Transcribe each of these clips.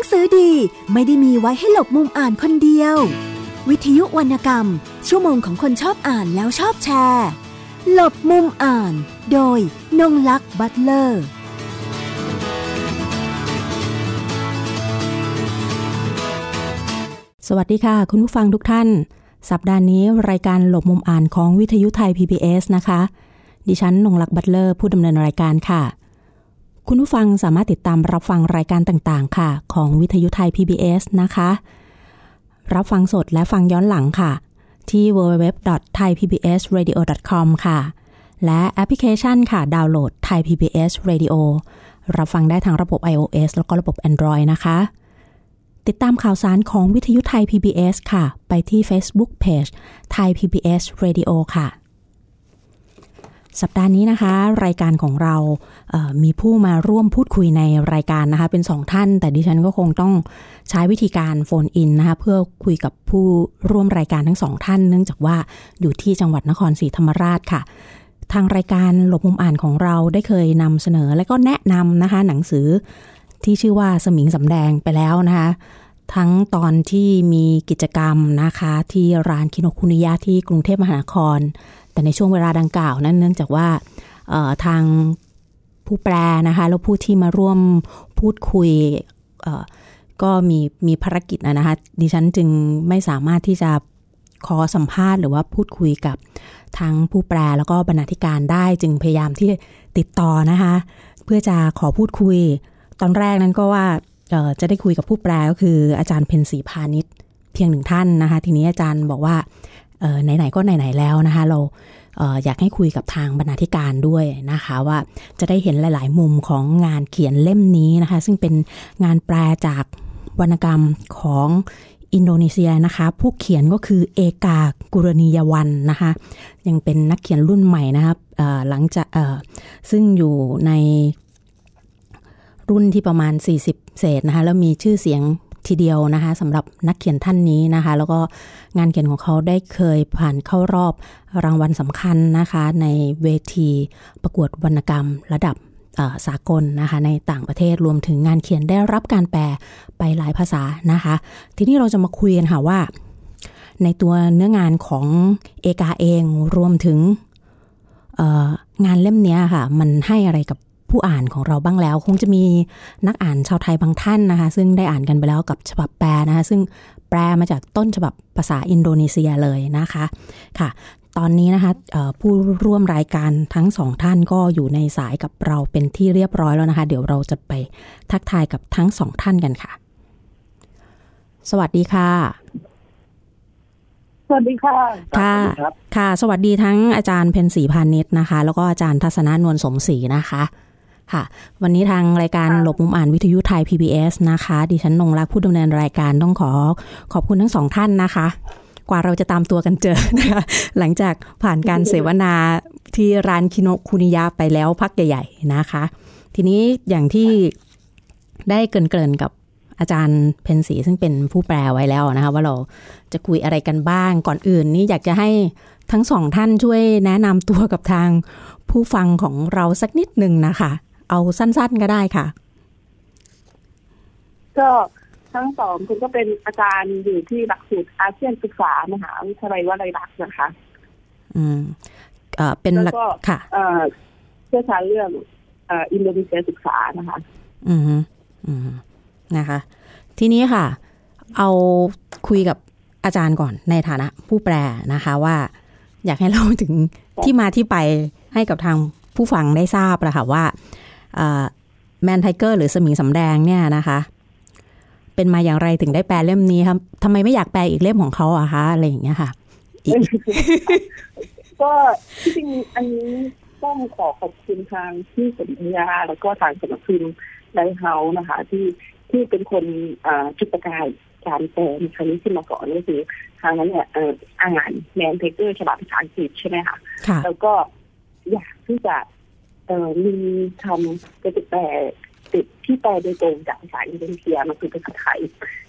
งสือดีไม่ได้มีไว้ให้หลบมุมอ่านคนเดียว วิทยุวรรณกรรม ชั่วโมงของคนชอบอ่านแล้วชอบแชร์ หลบมุมอ่าน โดยนงลักษ์บัตเลอร์สวัสดีค่ะ คุณผู้ฟังทุกท่าน สัปดาห์นี้รายการหลบมุมอ่านของวิทยุไทย PBS นะคะ ดิฉันนงลักษ์บัตเลอร์ผู้ดำเนินรายการค่ะ คุณผู้ฟังสามารถติดตามรับฟังรายการต่างๆ ค่ะ ของวิทยุไทย PBS นะคะ รับฟังสดและฟังย้อนหลังค่ะ ที่ www.thaipbsradio.com ค่ะ และแอปพลิเคชันค่ะ ดาวน์โหลด Thai PBS Radio รับฟังได้ทางระบบ iOS แล้วก็ระบบ Android นะคะ ติดตามข่าวสารของวิทยุไทย PBS ค่ะ ไปที่ Facebook Page ไทย PBS Radio ค่ะ สัปดาห์นี้นะคะ รายการของเราเมีผู้มาร่วมพูดคุยในรายการนะคะ เป็นสองท่าน แต่ดิฉันก็คงต้องใช้วิธีการโฟนอินนะคะ เพื่อคุยกับผู้ร่วมรายการทั้งสองท่าน เนื่องจากว่าอยู่ที่จังหวัดนครศรีธรรมราชค่ะ ทางรายการหลบมุมอ่านของเราได้เคยนำเสนอและก็แนะนำนะคะ หนังสือที่ชื่อว่าสมิงสำแดงไปแล้วนะคะทั้งตอนที่มีกิจกรรมนะคะ ที่ร้านคิโนคุนิยะที่กรุงเทพมหานคร แต่ในช่วงเวลาดังกล่าวนั้นเนื่องจากว่าทางผู้แปลนะคะแล้วผู้ที่มาร่วมพูดคุยก็มีมีภารกิจนะคะดิฉันจึงไม่สามารถที่จะขอสัมภาษณ์หรือว่าพูดคุยกับทั้งผู้แปลแล้วก็บรรณาธิการได้จึงพยายามที่ติดต่อนะคะ เพื่อจะขอพูดคุย ตอนแรกนั้นก็ว่าจะได้คุยกับผู้แปลก็คืออาจารย์เพนสีพาณิชย์เพียงหนึ่งท่านนะคะ ทีนี้อาจารย์บอกว่า ไหนๆก็ไหนๆแล้วนะคะ เราอยากให้คุยกับทางบรรณาธิการด้วยนะคะ ว่าจะได้เห็นหลาย ๆ มุมของงานเขียนเล่มนี้นะคะ ซึ่งเป็นงานแปลจากวรรณกรรมของอินโดนีเซียนะคะ ผู้เขียนก็คือเอกากุรณียวันนะคะ ยังเป็นนักเขียนรุ่นใหม่นะครับหลังจากซึ่งอยู่ในรุ่นที่ประมาณ 40 เศษนะคะ แล้วมีชื่อเสียง ทีเดียวนะคะสำหรับนักเขียนท่านนี้นะคะ แล้วก็งานเขียนของเขาได้เคยผ่านเข้ารอบรางวัลสำคัญนะคะ ในเวทีประกวดวรรณกรรมระดับสากลนะคะในต่างประเทศรวมถึงงานเขียนได้รับการแปลไปหลายภาษานะคะ ทีนี้เราจะมาคุยกันค่ะว่า ในตัวเนื้องานของเอกาเองรวมถึงงานเล่มนี้ค่ะ มันให้อะไรกับ ผู้อ่านของเราบ้างแล้ว คงจะมีนักอ่านชาวไทยบางท่านนะคะ ซึ่งได้อ่านกันไปแล้วกับฉบับแปลนะคะ ซึ่งแปลมาจากต้นฉบับภาษาอินโดนีเซียเลยนะคะค่ะตอนนี้นะคะผู้ร่วมรายการทั้งสองท่านก็อยู่ในสายกับเราเป็นที่เรียบร้อยแล้วนะคะ เดี๋ยวเราจะไปทักทายกับทั้งสองท่านกันค่ะ สวัสดีค่ะ สวัสดีค่ะ ค่ะ ค่ะ สวัสดีทั้งอาจารย์เพนสีพานิชนะคะ แล้วก็อาจารย์ทัศนานวลสมศรีนะคะ ค่ะ วันนี้ทางรายการหลบมุมอ่านวิทยุไทย PBS นะคะ ดิฉันนงรักผู้ดำเนินรายการต้องขอขอบคุณทั้งสองท่านนะคะ กว่าเราจะตามตัวกันเจอนะคะหลังจากผ่านการเสวนาที่ร้านคิโนคุนิยะไปแล้วพักใหญ่ๆนะคะ ทีนี้อย่างที่ได้เกินเกินกับอาจารย์เพนสีซึ่งเป็นผู้แปลไว้แล้วนะคะว่าเราจะคุยอะไรกันบ้างก่อนอื่นนี่อยากจะให้ทั้งสองท่านช่วยแนะนำตัวกับทางผู้ฟังของเราสักนิดหนึ่งนะคะ เอาสั้น ๆก็ได้ค่ะ ก็ทั้งสองคุณก็เป็นอาจารย์อยู่ที่หลักสูตรอาเซียนศึกษามหาวิทยาลัยวลัยลักษณ์นะคะ อืมเอ่อเป็นหลักค่ะ เอ่อเชี่ยวชาญเรื่องเอ่ออินโดนีเซียศึกษานะคะ อืมอืมนะคะ ทีนี้ค่ะ เอาคุยกับอาจารย์ก่อนในฐานะผู้แปลนะคะว่า อยากให้เล่าถึงที่มาที่ไปให้กับทางผู้ฟังได้ทราบนะคะว่า แมนไทเกอร์หรือสมิงสำแดงเนี่ยนะคะ เป็นมาอย่างไรถึงได้แปลเล่มนี้ครับทำไมไม่อยากแปลอีกเล่มของเขาอะคะอะไรอย่างเงี้ยค่ะก็ที่จริงอันนี้ต้องขอขอบคุณทางที่สัญญาแล้วก็ทางสนับสนุนไลเฮาส์นะคะ ที่ที่เป็นคนจุดประกายการแปลในครั้งนี้ขึ้นมาก่อนก็คือทางนั้นเนี่ยอ่านแมนไทเกอร์ฉบับภาษาอังกฤษใช่ไหมคะแล้วก็อยากที่จะเอ่อ มีทำเป็นแปลติดที่แปลโดยตรงจากภาษาอินโดนีเซียมาคือภาษาไทย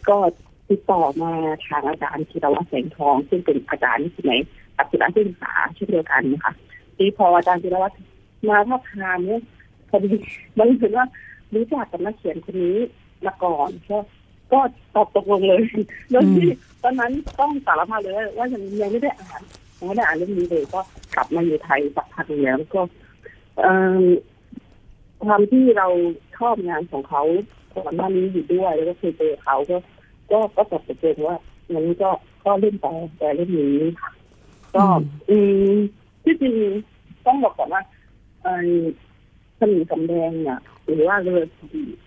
ก็ติดต่อมาทางอาจารย์ธีรวัฒน์แสงทอง ซึ่งเป็นอาจารย์ที่ไหนอักษรศึกษาเช่นเดียวกันนะคะทีพออาจารย์ธีรวัฒน์มาทับทามเนี่ยพอดีมันเห็นว่ารู้จักกับนักเขียนคนนี้มาก่อนก็ก็ตอบตกลงเลยโดยที่ตอนนั้นต้องสารภาพเลยว่ายังยังไม่ได้อ่านยังไม่ได้อ่านเรื่องนี้เลยก็กลับมาอยู่ไทยสักพักหนึ่งแล้วก็ ความที่เราชอบงานของเขาก่อนหน้านี้อยู่ด้วย แล้วก็เคยเจอเขาก็ ก็ก็ตกตกลงว่างั้นก็ก็เล่นแต่แต่เล่นนี้ค่ะก็อืมที่จริงต้องบอกก่อนว่าไอ้สมิงสำแดงเนี่ยหรือว่าเรือ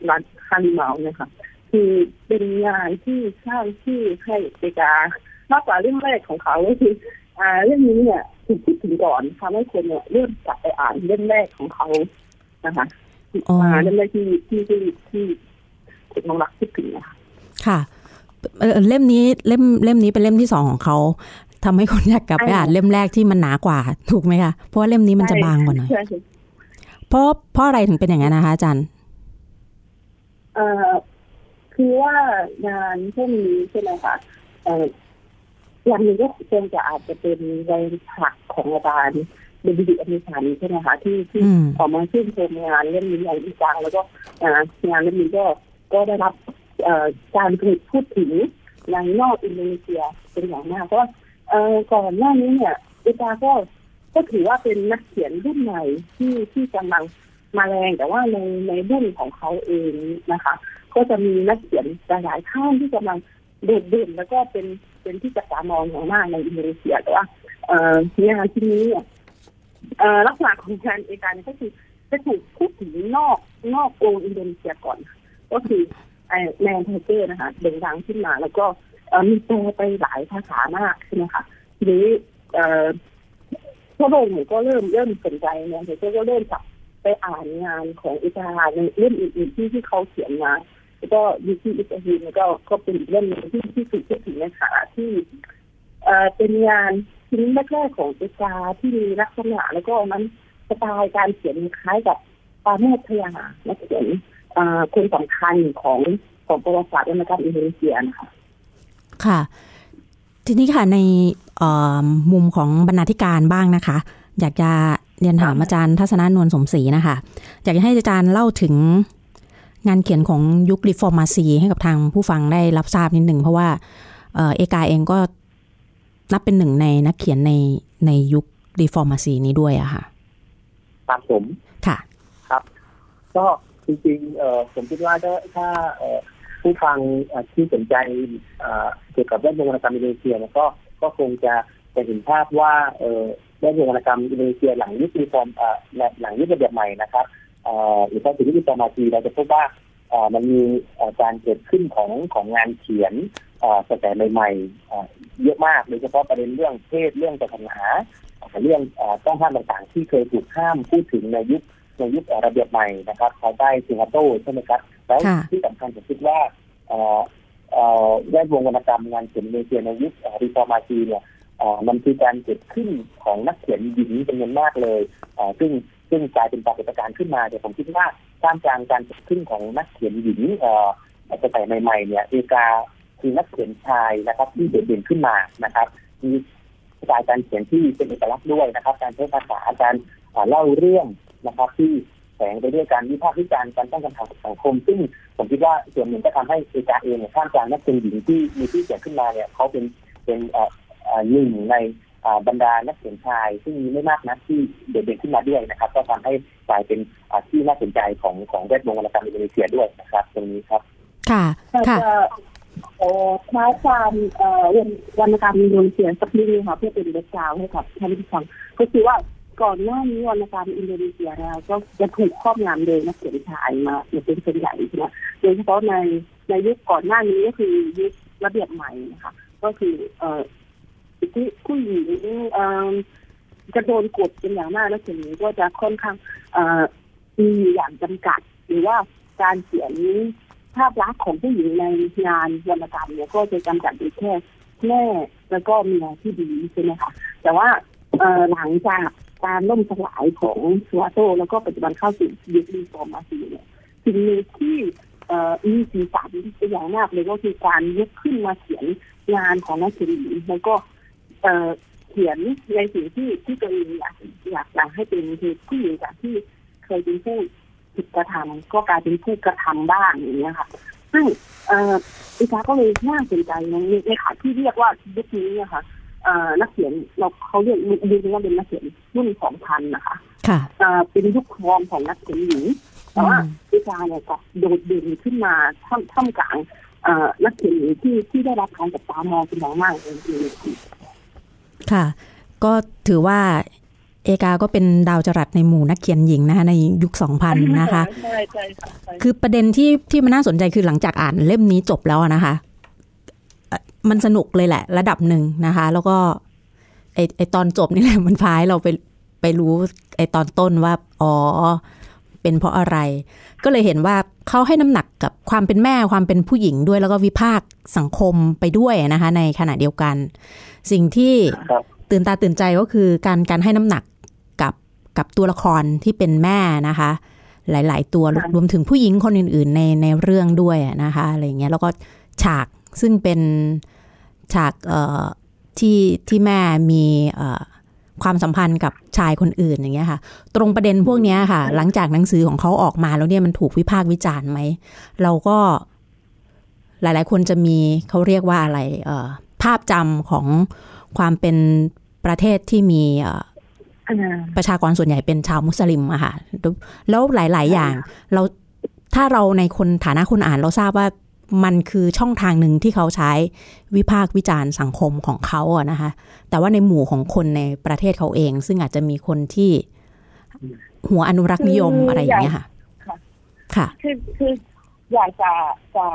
รันคาริเมาเนี่ยค่ะ คือเป็นงานที่สร้างชื่อให้เอกามากกว่าเรื่องแรกของเขาก็คืออ่าเรื่องนี้เนี่ย ถูกพูดถึงก่อนทำให้คนเนี่ยเริ่มกลับไปอ่านเรื่องแรกของเขานะคะอ่าเรื่องแรกที่ที่ที่ที่คุณน้องรักพูดถึงนะคะค่ะเล่มนี้เล่มเล่มนี้เป็นเล่มที่สองของเขาทำให้คนอยากกลับไปอ่านเล่มแรกที่มันหนากว่า ถูกไหมคะเพราะว่าเล่มนี้มันจะบางกว่าหน่อยเพราะเพราะอะไรถึงเป็นอย่างนั้นนะคะอาจารย์เอ่อคือว่างานพวกนี้ใช่ไหมคะเอ่อ อย่างนี้ก็คงจะอาจจะเป็นแรงผักของอาจารย์เดบิวต์อเมริกันใช่ไหมคะที่ที่ออกมาชื่นชมงานเล่มนี้อย่างจริงจังแล้วก็งานเล่มนี้ก็ก็ได้รับการพูดถึงในนอกอินโดนีเซียเป็นอย่างมากเพราะก่อนหน้านี้เนี่ยเอตาก็ก็ถือว่าเป็นนักเขียนรุ่นใหม่ที่ที่กำลังมาแรงแต่ว่าในในรุ่นของเขาเองนะคะ ก็จะมีนักเขียนหลายท่านที่กำลัง เด่นเด่นแล้วก็เป็นเป็นที่จับตามองอย่างมากในอินโดนีเซียแต่ว่าเอ่องานที่นี้เนี่ยลักษณะของงานเอกาเนี่ยก็คือจะถูกพูดถึงนอกนอกวงอินโดนีเซียก่อน ก็คือ Man Tiger นะคะเด่นดังขึ้นมา แล้วก็มีแปลไปหลายภาษามากใช่ไหมคะทีนี้พระองค์ก็เริ่มเริ่มสนใจเนี่ยก็เริ่มจับไปอ่านงานของเอกาในเล่มอื่นๆที่ที่เขาเขียนมา แล้วก็ยูที่อิตาลีก็ก็เป็นเล่มที่ที่สุดถึงในฐานะที่เอ่อเป็นงานชิ้นแรกๆของอิตาที่มีลักษณะแล้วก็นั้นสไตล์การเขียนคล้ายกับปาเมธยานักเขียนคนสำคัญของของประวัติศาสตร์วรรณกรรมอินโดนีเซียนะคะค่ะ ทีนี้ค่ะในมุมของบรรณาธิการบ้างนะคะ อยากจะเรียนถามอาจารย์ทัศนานวลสมศรีนะคะ อยากให้อาจารย์เล่าถึง งานเขียนของยุค Reformasi ให้กับทางผู้ฟังได้รับทราบนิดหนึ่งเพราะว่าเอกาเองก็นับเป็นหนึ่งในนักเขียนในในยุค Reformasi นี้ด้วยอะค่ะตามผมค่ะ ครับ ก็จริงๆเอ่อผมคิดว่าถ้าถ้าผู้ฟังที่สนใจเกี่ยวกับแวดวงวรรณกรรมอินโดนีเซียก็ก็คงจะจะเห็นภาพว่าเออแวดวงวรรณกรรมอินโดนีเซียหลังยุค reform หลังยุคระเบียบใหม่นะครับ หรือถ้าถึงยุค Reformasi เราจะพบว่ามันมีการเกิดขึ้นของของงานเขียนสไตล์ใหม่ๆเยอะมากโดยเฉพาะประเด็นเรื่องเพศเรื่องศาสนาเรื่องต้องห้ามต่างๆ ที่เคยถูกห้ามพูดถึงในยุคในยุคระเบียบใหม่นะครับภายใต้ซูฮาร์โตใช่ไหมครับแล้วที่สำคัญผมคิดว่าแวดวงวรรณกรรมงานเขียนเมเซียในยุครีฟอร์มาซีเนี่ยมันคือการเกิดขึ้นของนักเขียนหญิงเป็นเงินมากเลย ซึ่ง ซึ่งกลายเป็นปรากฏการณ์ขึ้นมาแต่ผมคิดว่าท่ามกลางการเกิดขึ้นของนักเขียนหญิงสมัยใหม่ๆเนี่ยเอกาคือนักเขียนชายนะครับที่เด่นขึ้นมานะครับมีสไตล์การเขียนที่เป็นเอกลักษณ์ด้วยนะครับ การใช้ภาษาการเล่าเรื่องนะครับ ที่แฝงไปด้วยการวิพากษ์วิจารณ์การตั้งคำถามสังคม ซึ่งผมคิดว่าส่วนหนึ่งก็ทำให้เอกาเองเนี่ยข้ามกลางนักเป็นหญิงที่มีที่เกิดขึ้นมาเนี่ยเขาเป็นเป็นหนึ่งใน บรรดานักเขียนชาย ซึ่งมีไม่มากนะที่เด่นๆขึ้นมาด้วยนะครับ ก็ทำให้กลายเป็นที่น่าสนใจของของแวดวงวรรณกรรมอินโดนีเซียด้วยนะครับ ตรงนี้ครับ ค่ะค่ะเอ่อท้าความเอ่อวรรณกรรมอินโดนีเซียสักนิดนึงค่ะเพื่อเป็นเบสกาวให้กับท่านผู้ฟังก็คือว่าก่อนหน้านี้วรรณกรรมอินโดนีเซียเราก็จะถูกครอบงำโดยนักเขียนชายมาเป็นส่วนใหญ่ใช่ไหมโดยเฉพาะในในยุคก่อนหน้านี้ก็คือยุคระเบียบใหม่นะคะก็คือ เอ่อที่ผู้หญิงจะโดนกดเป็นอย่างมากแล้วทีนี้ก็จะค่อนข้างมีอย่างจำกัด หรือว่าการเขียนภาพลักษณ์ของผู้หญิงในงานวรรณกรรมเนี่ยก็จะจำกัดอยู่แค่แม่แล้วก็เมียที่ดีใช่ไหมคะแต่ว่าหลังจากการล่มสลายของสวาโต แล้วก็ปัจจุบันเข้าสู่ยุครีฟอร์มาซีเนี่ยสิ่งหนึ่งที่มีสีสันเป็นอย่างมากเลยก็คือการยกขึ้นมาเขียนงานของนักเขียนหญิงแล้วก็ เขียนในสิ่งที่ที่ตัวเองอยากอยากอยากให้เป็นคือผู้หญิงจากที่เคยเป็นผู้ผิดกระทำก็กลายเป็นผู้กระทำบ้างอย่างเงี้ยค่ะ ซึ่งเอ่ออีกาก็เลยน่าสนใจในในขาที่เรียกว่ายุคนี้นะคะเอ่อนักเขียนเราเขาเรียกดูว่าเป็นนักเขียนรุ่นสองพันนะคะค่ะเอ่อเป็นยุคทองของนักเขียนหญิงแต่ว่าอีกาเนี่ยก็โดดเด่นขึ้นมาท่ามท่ามกลางเอ่อนักเขียนหญิงที่ที่ได้รับการจับตามองเป็นอย่างมากเลยจริงๆ ค่ะ ก็ถือว่าเอกาก็เป็นดาวจรัสในหมู่นักเขียนหญิงนะคะในยุค 2000 นะคะใช่ใช่ค่ะใช่คือประเด็นที่ที่มันน่าสนใจคือหลังจากอ่านเล่มนี้จบแล้วอะนะคะเอ่อมันสนุกเลยแหละ ระดับหนึ่งนะคะ แล้วก็ไอไอตอนจบนี่แหละมันพายเราไปไปรู้ไอตอนต้นว่า อ๋อ เป็นเพราะอะไร ก็เลยเห็นว่าเขาให้น้ำหนักกับความเป็นแม่ความเป็นผู้หญิงด้วย แล้วก็วิพากษ์สังคมไปด้วยนะคะ ในขณะเดียวกัน สิ่งที่ครับตื่นตาตื่นใจก็คือการการให้น้ำหนักกับกับตัวละครที่เป็นแม่นะคะ หลาย ๆ ตัวรวมถึงผู้หญิงคนอื่น ๆ ในในเรื่องด้วยนะคะอะไรอย่างเงี้ยแล้วก็ฉากซึ่งเป็นฉากเอ่อที่ที่แม่มีเอ่อความสัมพันธ์กับชายคนอื่นอย่างเงี้ยค่ะ ตรงประเด็นพวกเนี้ยค่ะ หลังจากหนังสือของเขาออกมาแล้วเนี่ยมันถูกวิพากษ์วิจารณ์ไหม เราก็หลาย ๆ คนจะมีเขาเรียกว่าอะไร เอ่อ ภาพจำของความเป็นประเทศที่มีเอ่ออ่าประชากรส่วนใหญ่เป็นชาวมุสลิมอะค่ะ แล้วหลาย ๆ อย่าง เราถ้าเราในคนฐานะคนอ่านเราทราบว่ามันคือช่องทางหนึ่งที่เขาใช้วิพากษ์วิจารณ์สังคมของเขาอะนะคะ แต่ว่าในหมู่ของคนในประเทศเขาเอง ซึ่งอาจจะมีคนที่หัวอนุรักษ์นิยมอะไรอย่างเงี้ยค่ะ ค่ะ คือคืออยากจะจะ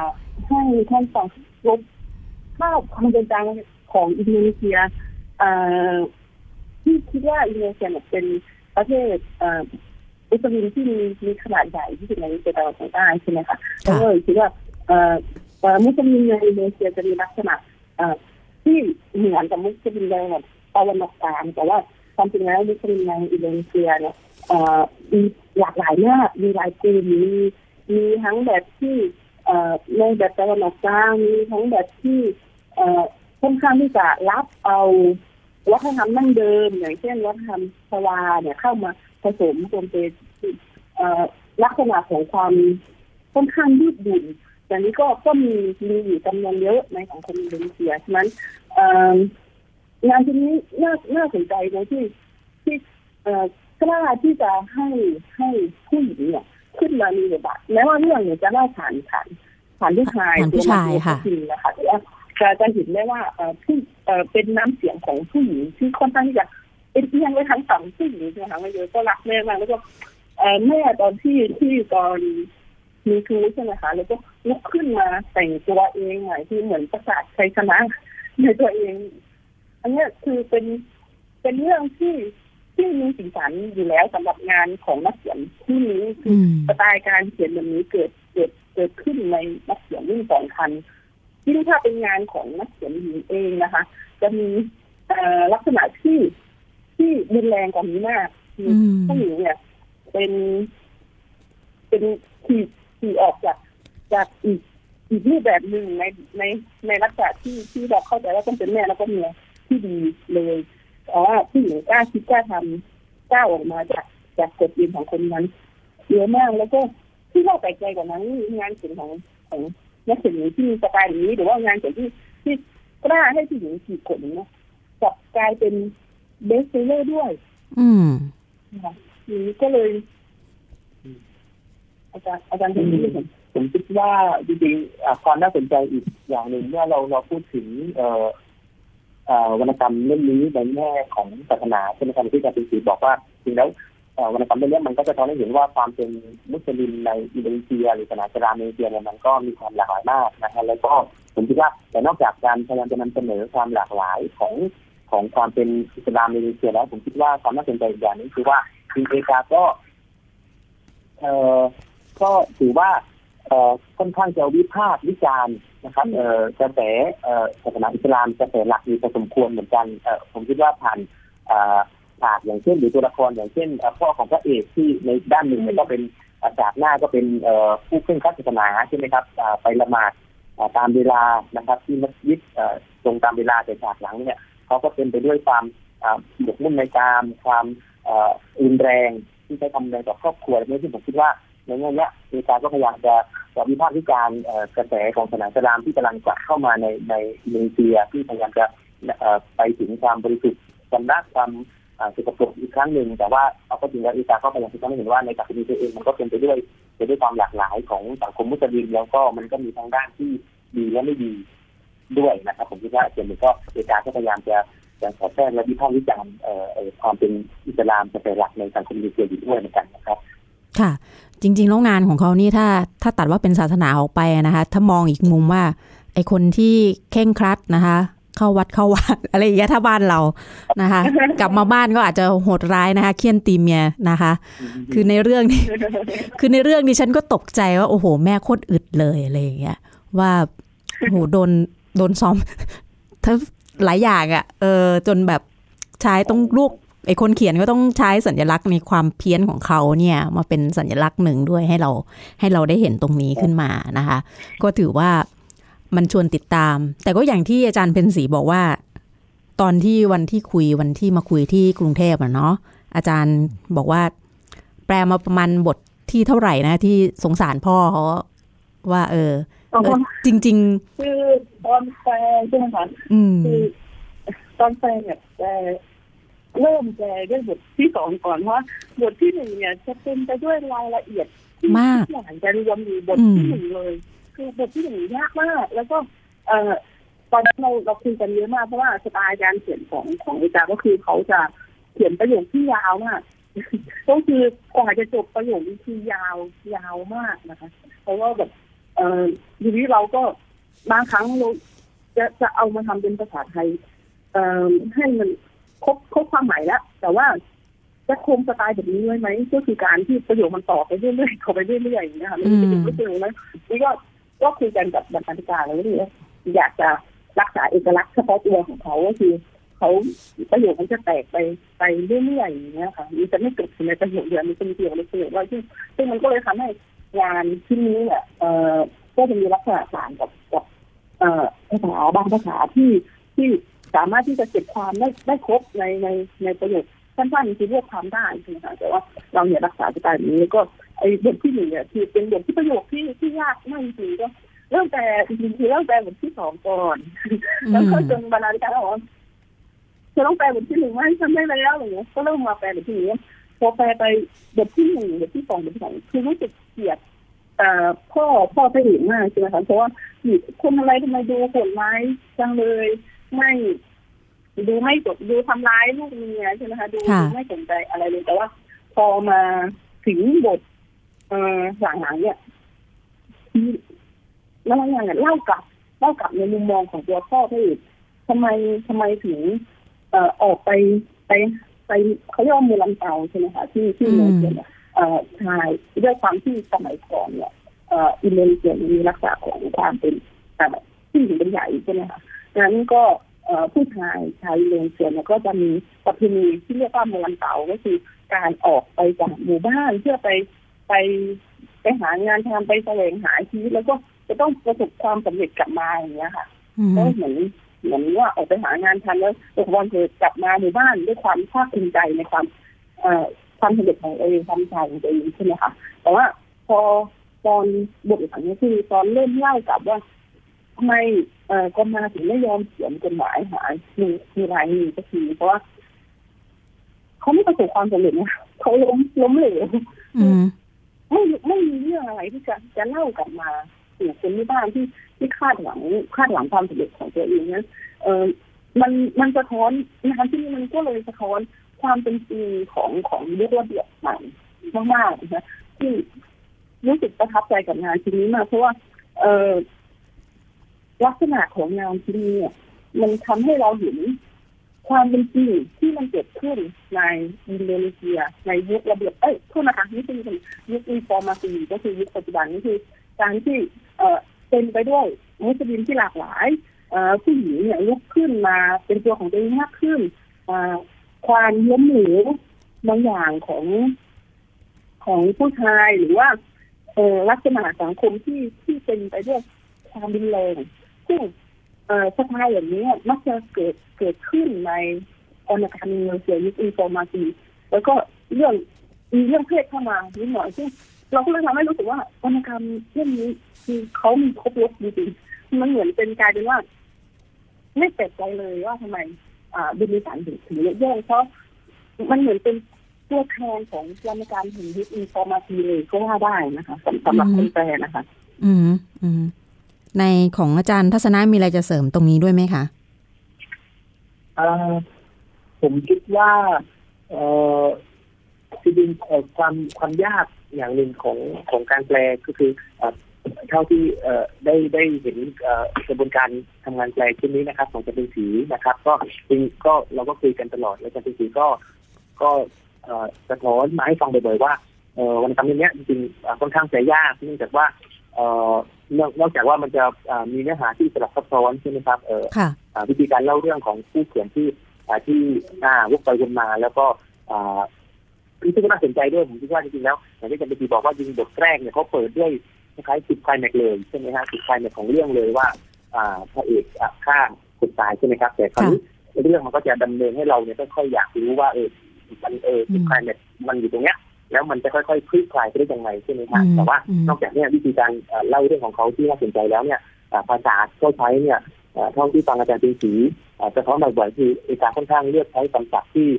ให้ท่านฟังลบ ภาพความเป็นจริงของอินโดนีเซียเอ่อที่คิดว่าอินโดนีเซียเนี่ยเป็นประเทศเอ่อมุสลิมที่มีมีขนาดใหญ่ที่สุดในเอเชียตะวันออกใต้ใช่ไหมคะก็เลยคิดว่าเอ่อเอ่อมุสลิมในอินโดนีเซียจะมีลักษณะเอ่อที่เหมือนกับมุสลิมในแบบตะวันออกกลางแต่ว่าความจริงแล้วมุสลิมในอินโดนีเซียเนี่ยเอ่อมีหลากหลายมากมีหลายกลุ่มมีมีทั้งแบบที่เอ่อในแบบตะวันออกกลางมีทั้งแบบที่เอ่อ ค่อนข้างที่จะรับเอาวัฒนธรรมดั้งเดิมอย่างเช่นวัฒนธรรมชวาเนี่ยเข้ามาผสมรวมเป็นเอ่อลักษณะของความค่อนข้างยืดหยุ่นอย่างนี้ก็ก็มีมีอยู่จำนวนเยอะในสังคมอินโดนีเซียฉะนั้นเอ่องานชิ้นนี้น่าน่าสนใจในที่ที่เอ่อกล้าที่จะให้ให้ผู้หญิงเนี่ยขึ้นมามีบทบาทแม้ว่าเรื่องเนี่ยจะเล่าผ่านผ่านผ่านผู้ชายผ่านผู้ชายค่ะจริงนะคะแต่ว่า จะจะเห็นได้ว่าเอ่อผู้เอ่อเป็นน้ำเสียงของผู้หญิงที่ค่อนข้างที่จะเป็นเอียงไปทางฝั่งผู้หญิงนะคะมาเยอะก็รักแม่มากแล้วก็เอ่อแม่ตอนที่ที่ตอนมีทูใช่ไหมคะแล้วก็ลุกขึ้นมาแต่งตัวเองหน่อยที่เหมือนประกาศชัยชนะในตัวเอง อันเนี้ยคือเป็นเป็นเรื่องที่ที่มีสีสันอยู่แล้วสำหรับงานของนักเขียนที่นี้คืออืมสไตล์การเขียนแบบนี้เกิดเกิดเกิดขึ้นในนักเขียนรุ่นสองพัน ที่ถ้าเป็นงานของนักเขียนหญิงเองนะคะ จะมีเอ่อลักษณะที่ที่รุนแรงกว่านี้มากคืออืมผู้หญิงเนี่ย เป็น เป็นที่ที่ออกจากจากอีกอีกรูปแบบหนึ่งในในในลักษณะที่ที่เราเข้าใจว่าต้องเป็นแม่แล้วก็เมียที่ดีเลยแต่ว่าผู้หญิงกล้าคิดกล้าทำกล้าออกมาจากจากกฎเกณฑ์ของคนนั้นเยอะมากแล้วก็ที่น่าแปลกใจกว่านั้นงานเขียนของของ นักเขียนหญิงที่มีสไตล์อย่างนี้ หรือว่างานเขียนที่ที่กล้าให้ผู้หญิงขีดกฎอย่างนี้ยกลับกลายเป็นเบสเซอร์ด้วย อืมนะคะทีนี้ก็เลย อาจารย์อาจารย์เห็นที่เห็นผมคิดว่าจริงๆอะความน่าสนใจอีกอย่างหนึ่งเมื่อเราเราพูดถึง เอ่อเอ่อวรรณกรรมเล่มนี้ในแง่ของศาสนาใช่ไหมครับที่อาจารย์ปิติบอกว่าจริงแล้วเอ่อ วรรณกรรมเล่มนี้มันก็จะทำให้เห็นว่าความเป็นมุสลิมในอินโดนีเซียหรือศาสนาอิสลามในอินโดนีเซียเนี่ยมันก็มีความหลากหลายมากนะครับแล้วก็ผมคิดว่าแต่นอกจากการพยายามจะนำเสนอความหลากหลายของของความเป็นอิสลามในอินโดนีเซียแล้ว ผมคิดว่าความน่าสนใจอีกอย่างนึงคือว่าทีมเอกาก็เอ่อก็ถือว่าเอ่อค่อนข้างจะวิพากษ์วิจารณ์นะครับเอ่อกระแสเอ่อศาสนาอิสลามกระแสหลักมีพอสมควรเหมือนกันเอ่อผมคิดว่าผ่านเอ่อ ฉากอย่างเช่นหรือตัวละครอย่างเช่นเอ่อพ่อของพระเอกที่ในด้านหนึ่งเนี่ยก็เป็นอ่าฉากหน้าก็เป็นเอ่อผู้เคร่งครัดศาสนาใช่ไหมครับอ่าไปละหมาดอ่าตามเวลานะครับ ที่มัสยิดเอ่อตรงตามเวลาแต่ฉากหลังเนี่ยเขาก็เป็นไปด้วยความอ่าหมกมุ่นในกามความเอ่อรุนแรงที่ใช้ทำแรงต่อครอบครัวอะไรนี้ที่ผมคิดว่าในแง่เนี้ยมีการก็พยายามจะต่อวิพากษ์วิจารณ์กระแสของศาสนาอิสลามที่กำลังกลับเข้ามาในในอินโดนีเซียที่พยายามจะไปถึงความบริสุทธิ์สำนักความ สกปรกอีกครั้งหนึ่งแต่ว่าเอาก็จริงแล้วอิสลาก็พยายามที่จะให้เห็นว่าในกัมพูชาเองมันก็เป็นไปด้วยไปด้วยความหลากหลายของสังคมมุสลิมแล้วก็มันก็มีทั้งด้านที่ดีและไม่ดีด้วยนะครับ ผมคิดว่าส่วนหนึ่งก็อิสลาก็พยายามจะจะขอแทรกและวิพากษ์วิจารณ์ความเป็นอิสลามเป็นหลักในสังคมอินโดนีเซียอยู่ด้วยเหมือนกันนะครับ ค่ะ จริง ๆ แล้วงานของเขานี่ถ้าถ้าตัดว่าเป็นศาสนาออกไปนะคะ ถ้ามองอีกมุมว่า ไอคนที่เข่งครัดนะคะ เข้าวัดเข้าวัดอะไรอย่างเงี้ยถ้าบ้านเรานะคะ กลับมาบ้านก็อาจจะโหดร้ายนะคะเคี่ยนตีเมียนะคะ คือในเรื่องนี้คือในเรื่องนี้ฉันก็ตกใจว่าโอ้โห แม่โคตรอึดเลยอะไรอย่างเงี้ยว่าโอ้โหโดนโดนซ้อมถ้าหลายอย่างอะ่ะเออจนแบบใช้ต้องลูกไอคนเขียนก็ต้องใช้สัญลักษณ์ในความเพี้ยนของเขาเนี่ย มาเป็นสัญลักษณ์หนึ่งด้วยให้เราให้เราได้เห็นตรงนี้ขึ้นมานะคะ ก็ถือว่า มันชวนติดตาม แต่ก็อย่างที่อาจารย์เพนสีบอกว่า ตอนที่วันที่คุยวันที่มาคุยที่กรุงเทพอะเนาะอาจารย์บอกว่า แปลมาประมาณบทที่เท่าไหร่นะ ที่สงสารพ่อเขาว่า เออเออจริงๆคือตอนแปลใช่ไหมคะคือตอนแปลเนี่ยแปลเริ่มแปลด้วยบทที่สองก่อนเพราะบทที่หนึ่งเนี่ยจะเป็นไปด้วยรายละเอียดมากอย่างจะรวมอยู่บทที่หนึ่งเลย คือบทที่หนึ่งยากมากแล้วก็ เอ่อตอนนั้นเราเราคุยกันเยอะมากเพราะว่าสไตล์การเขียนของของอาจารย์ก็คือเขาจะเขียนประโยคที่ยาวมากก็คือกว่าจะจบประโยคนี้คือยาวยาวมากนะคะ เพราะว่าแบบเอ่อทีนี้เราก็บางครั้งเราจะจะเอามาทำเป็นภาษาไทย เอ่อให้มันครบครบความหมายแล้วแต่ว่าจะคงสไตล์แบบนี้ไว้ไหมก็คือการที่ประโยคมันต่อไปเรื่อยๆต่อไปเรื่อยๆอย่างนี้ค่ะมันจะเป็นรู้สึกนะนี่ก็ ก็คุยกันกับบรรณาธิการแล้วว่าอยากจะรักษาเอกลักษณ์เฉพาะตัวของเขาก็คือเขาประโยคมันจะแตกไปไปเรื่อยๆอย่างเงี้ยค่ะมันจะไม่จบในประโยคเดียวมันจะมีประโยคในประโยคว่าที่ซึ่งมันก็เลยทำให้งานที่นี้เนี่ยเอ่อก็จะมีลักษณะต่างกับกับเอ่อภาษาบางภาษาที่ที่สามารถที่จะเก็บความได้ได้ครบในในในประโยคสั้นๆคือเรียกความได้ใช่ไหมคะแต่ว่าเราเนี่ยรักษาสไตล์นี้ก็ ไอ้บทที่หนึ่งเนี่ยคือเป็นบทที่ประโยคที่ที่ยากมากจริงก็เริ่มแต่จริงๆคือเริ่มแต่บทที่สองก่อน แล้วก็จนบรรณาธิการบอกว่าจะต้องแปลบทที่หนึ่งให้ฉันได้แล้วอะไรเงี้ยก็เริ่มมาแปลบทที่หนึ่งพอแปลไปบทที่หนึ่งบทที่สองบทที่สองคือรู้สึกเกลียดพ่อพ่อไปหญิงมากใช่ไหมคะเพราะว่าคนอะไรทำไมดูโหดร้ายจังเลยไม่ดูไม่จบดูทำร้ายลูกเมียใช่ไหมคะดูไม่สนใจอะไรเลยแต่ว่า พอมาถึงบท เออหลังๆเนี่ยแล้วอย่างเล่ากับเล่ากับในมุมมองของตัวพ่อไปอีกทำไมทำไมถึงเอ่อออกไปไปไปเขาเรียกว่ามูลันเตาใช่ไหมคะที่ที่เมืองเียเอ่อชายด้วยความที่สมัยก่อนเนี่ยเอ่ออินโดนีเซียมีลักษณะของความเป็นแบบที่หญิงเป็นใหญ่ใช่ไหมคะนั้นก็ผู้ชายชายเลนเซียนก็จะมีประเพณีที่เรียกว่ามวนเต๋าก็คือการออกไปจากหมู่บ้านเพื่อไป ไปไปหางานทำไปแสวงหาชีวิตแล้วก็จะต้องประสบความสำเร็จกลับมาอย่างเงี้ยค่ะก็เหมือนเหมือนว่าออกไปหางานทำแล้วตัววันเธอกลับมาหมู่บ้านด้วยความภาคภูมิใจในความ เอ่อความสำเร็จของตัวเองความใจของตัวเองใช่ไหมคะแต่ว่าพอตอนบทหลังนี้คือตอนเริ่มเล่ากับว่าทำไมเอ่อกรมาถึงไม่ยอมเขียนจดหมายหามีมีรายมีก็คือเพราะว่าเขาไม่ประสบความสำเร็จนะเขาล้มล้มเหลว ไม่ไม่มีเรื่องอะไรที่จะจะเล่ากลับมาสู่คนที่บ้านที่ที่คาดหวังคาดหวังความสำเร็จของตัวเองนั้นเออมันมันสะท้อนนะคะที่มันก็เลยสะท้อนความเป็นจริงของของเรื่องระเบียบใหม่มากๆนะที่รู้สึกประทับใจกับงานชิ้นนี้มากเพราะว่า เออลักษณะของงานชิ้นนี้มันทำให้เราเห็น ความเป็นจริงที่มันเกิดขึ้นในอินโดนีเซีย ในยุคระเบียบเอ้ยโทษนะคะนี่คือยุคอีฟอร์มาซีก็คือยุคปัจจุบันนี่คือการที่เอ่อเป็นไปด้วยมุสลิมที่หลากหลายเอ่อผู้หญิงเนี่ยลุกขึ้นมาเป็นตัวของตัวเองมากขึ้นอ่าความล้มเหลวบางอย่างของของผู้ชายหรือว่าเออลักษณะสังคมที่ที่เป็นไปด้วยความรุนแรงซึ่ง สภาอย่างนี้มักจะเกิดเกิดขึ้นในอนการเงินเสียยุคอินโฟมาซีแล้วก็เรื่องมีเรื่องเพศเข้ามานิดหน่อยซึ่งเราก็เลยทำให้รู้สึกว่าวรรณกรรมเรื่องนี้คือเขามีครบรสจริงๆมันเหมือนเป็นกลายเป็นว่า ไม่แปลกใจเลยว่าทำไม อ่าบินนิสันถึงถึงแย่งเพราะมันเหมือนเป็นตัวแทนของวรรณกรรมแห่งยุคอินฟอร์มาทีเลยก็ว่าได้นะคะสำสำหรับคนแปลนะคะ อืมอืม ในของอาจารย์ทัศนะมีอะไรจะเสริมตรงนี้ด้วยไหมคะผมคิดว่าเอ่อจริงความความยากอย่างหนึ่งของของการแปลก็คือเท่าที่ได้ได้เห็นกระบวนการทำงานแปลชิ้นนี้นะครับ ของจันทร์ศรีนะครับ ก็จริงก็เราก็คุยกันตลอดแล้วจันทร์ศรีก็ก็สะท้อนมาให้ฟังบ่อยๆว่าวรรณกรรมเรื่องนี้จริงๆค่อนข้างจะยากเนื่องจากว่า นอกนอกจากว่ามันจะเอ่อมีเนื้อหาที่สลับซับซ้อนใช่ไหมครับเอ่อค่ะอ่าวิธีการเล่าเรื่องของผู้เขียนที่อ่าที่อ่าวกไปวนมา แล้วก็อ่าคือที่ก็น่าสนใจด้วยผมคิดว่าจริงๆแล้วอย่างที่อาจารย์ปรีบอกว่าจริงๆบทแรกเนี่ยเขาเปิดด้วยคล้ายๆจุดไคลแม็กซ์เลยใช่ไหมฮะจุดไคลแม็กซ์ของเรื่องเลยว่าอ่าพระเอกอะฆ่าคนตายใช่ไหมครับ แต่คราวนี้เรื่องมันก็จะดำเนินให้เราเนี่ยค่อยๆอยากรู้ว่าเออมันเออจุดไคลแม็กซ์มันอยู่ตรงเนี้ย แล้วมันจะค่อยๆคลี่คลายไปได้ยังไงใช่ไหมฮะอืมแต่ว่าอืมนอกจากเนี้วิธีการเอ่อเล่าเรื่องของเขาที่น่าสนใจแล้วเนี่ยอ่าภาษาที่เขาใช้เนี่ยเอ่อเท่าที่ฟังอาจารย์ตีสีเอ่อจะท้อนบ่อยๆคือเอกาค่อนข้างเลือกใช้คำศัพท์ที่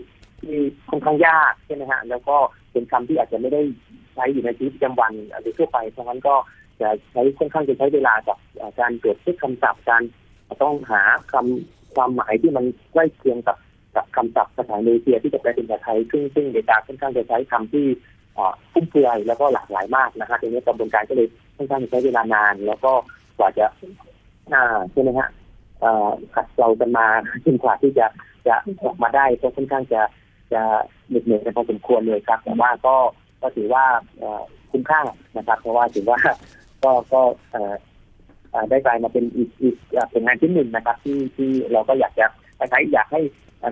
ที่ค่อนข้างยากใช่ไหมฮะแล้วก็เป็นคำที่อาจจะไม่ได้ใช้อยู่ในชีวิตประจำวันโดยทั่วไปเพราะฉะนั้นก็จะใช้ค่อนข้างจะใช้เวลากับเอ่อการตรวจเช็คคำศัพท์การต้องหาคำความหมายที่มันใกล้เคียงกับ กับคำศัพท์ภาษาเนเซียที่จะแปลเป็นภาษาไทยซึ่งซึ่งเดต้าค่อนข้างจะใช้คำที่อ่อฟุ่มเฟือยแล้วก็หลากหลายมากนะฮะทีนี้กระบวนการก็เลยค่อนข้างใช้เวลานาน แล้วก็กว่าจะอ่าใช่ไหมฮะอ่อขัดเกลากันมาจนกว่าที่จะจะออกมาได้ก็ค่อนข้างจะจะเหน็ดเหนื่อยกันพอสมควรเลยครับ แต่ว่าก็ก็ถือว่าอ่อคุ้มค่านะครับ เพราะว่าถือว่าก็ก็อ่อเอ่อได้กลายมาเป็นอีกอีกเอ่อผลงานชิ้นหนึ่งนะครับ ที่ที่เราก็อยากจะคล้อยากให้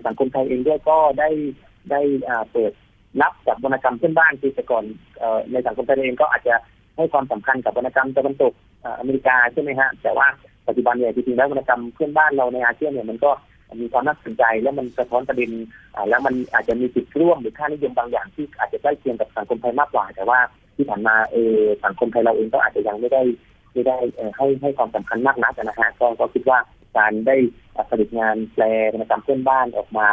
สังคมไทยเองด้วยก็ได้ได้เปิดรับกับวรรณกรรมเพื่อนบ้านคือแต่ก่อนอในสังคมไทยเองก็อาจจะให้ความสำคัญกับวรรณกรรมตะวันตกอเมริกาใช่ไหมฮะแต่ว่าปัจจุบันเนี่ยจริงๆแล้ววรรณกรรมเพื่อนบ้านเราในอาเซียนเนี่ยมันก็มีความน่าสนใจแล้วมันสะท้อนประเด็นแล้วมันอาจจะมีจุดร่วมหรือค่านิยมบางอย่างที่อาจจะใกล้เคียงกับสังคมไทยมากกว่า แต่ว่าที่ผ่านมาเออสังคมไทยเราเองก็อาจจะยังไม่ได้ไม่ได้ให้ให้ความสำคัญมากนักนะฮะก็ก็คิดว่า การได้ผลิตงานแปลวรรณกรรมเพื่อนบ้านออกมา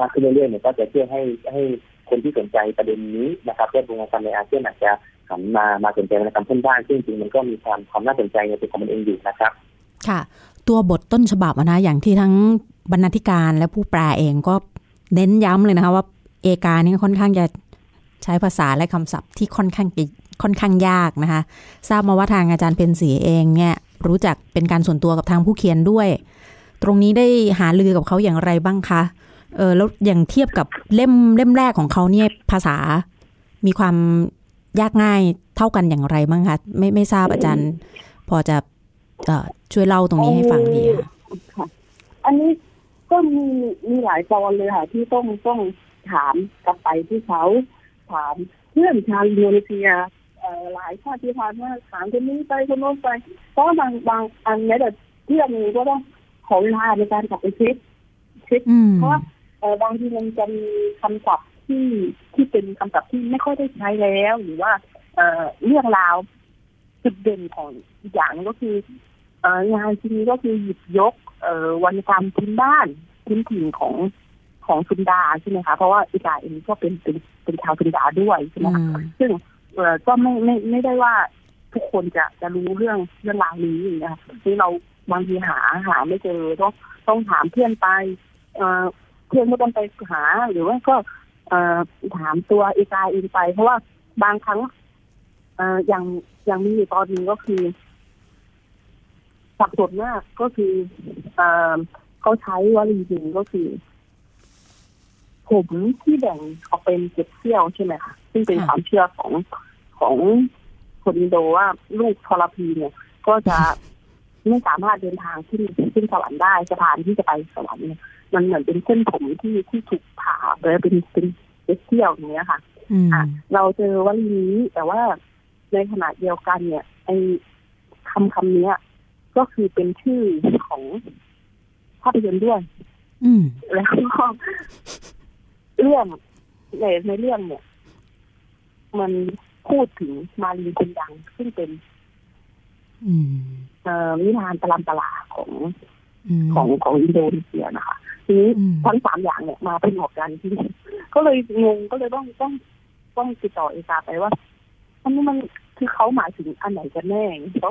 มากขึ้นเรื่อยๆเนี่ยก็จะช่วยให้ให้คนที่สนใจประเด็นนี้นะครับเรื่องวรรณกรรในอาเซียนอาจจะหันมามาสนใจวรรณกรรมเพื่อนบ้านซึ่งจริงๆมันก็มีความความน่าสนใจในตัวของมันเองอยู่นะครับ ค่ะ ตัวบทต้นฉบับนะอย่างที่ทั้งบรรณาธิการและผู้แปลเองก็เน้นย้ำเลยนะคะว่าเอกานี่ค่อนข้างจะใช้ภาษาและคำศัพท์ที่ค่อนข้างค่อนข้างยากนะคะ ทราบมาว่าทางอาจารย์เพนสีเองเนี่ย รู้จักเป็นการส่วนตัวกับทางผู้เขียนด้วย ตรงนี้ได้หาลือกับเขาอย่างไรบ้างคะเออแล้วอย่างเทียบกับเล่มเล่มแรกของเขาเนี่ยภาษามีความยากง่ายเท่ากันอย่างไรบ้างคะไม่ไม่ทราบอาจารย์ พอจะเออช่วยเล่าตรงนี้ให้ฟังดีค่ะอันนี้ก็มีมีหลายตอนเลยค่ะ ที่ต้องต้องถามกลับไปที่เขาถามเพื่อนชาวอินโดนีเซียเอ่อ หลายชาติพันธุ์ว่าถามคนนี้ไปคนโน้นไปเพราะว่าบางบางอันแม้แต่เพื่อนเองก็ต้องขอเวลาในการกลับไปเช็คเช็คอืมเพราะว่าเออบางทีมันจะมีคำศัพท์ที่ที่เป็นคำศัพท์ที่ไม่ค่อยได้ใช้แล้ว หรือว่า เอ่อเรื่องราวจุดเด่นของอีกอย่างหนึ่งก็คือเอ่องานชิ้นนี้ก็คือหยิบยกเอ่อวรรณกรรมพื้นบ้านพื้นถิ่นของของซุนดาใช่ไหมคะเพราะว่าอีกาเองก็เป็นเป็นเป็นชาวซุนดาด้วยใช่ไหมอืคะมซึ่ง เออก็ไม่ไม่ไม่ได้ว่าทุกคนจะจะรู้เรื่องเรื่องราวนี้อย่างเงี้ยค่ะที่เราบางทีหาหาไม่เจอต้องต้องถามเพื่อนไปเอ่อเพื่อนก็ต้องไปหาหรือว่าก็เออถามตัวเอกาเองไป เพราะว่าบางครั้งเอออย่างอย่างมีอยู่ตอนนึงก็คือสับสนมากก็คือเออเขาใช้วลีหนึ่งก็คือ ผมที่แบ่งออกเป็นเจ็ดเที่ยวใช่ไหมคะซึ่งเป็นค่ะความเชื่อของของคนอินโดว่าลูกทรพีเนี่ย ก็จะไม่สามารถเดินทางขึ้นขึ้นสวรรค์ได้สะพานที่จะไปสวรรค์เนี่ยมันเหมือนเป็นเส้นผมที่ที่ถูกผ่าเลยเป็นเป็นเจ็ดเที่ยวอย่างเงี้ยค่ะอืมอะ เราเจอวลีนี้แต่ว่าในขณะเดียวกันเนี่ยไอ้คำคำเนี้ยก็คือเป็นชื่อของภาพยนตร์ด้วยอืมแล้วก็ เรื่องในในเรื่องเนี่ย มันพูดถึงมารีคุณยังซึ่งเป็นอืมเอ่อวิมานตะลัมตลาของมของของอินโดนีเซียนะคะทีนี้อืมทั้งสามอย่างเนี่ยมาเป็นหมวกกันที่นี่ก็เลยงงก็เลยต้องต้องต้องติดต่อเอกาไปว่าอันนี้มันคือเขาหมายถึงอันไหนกันแน่ก็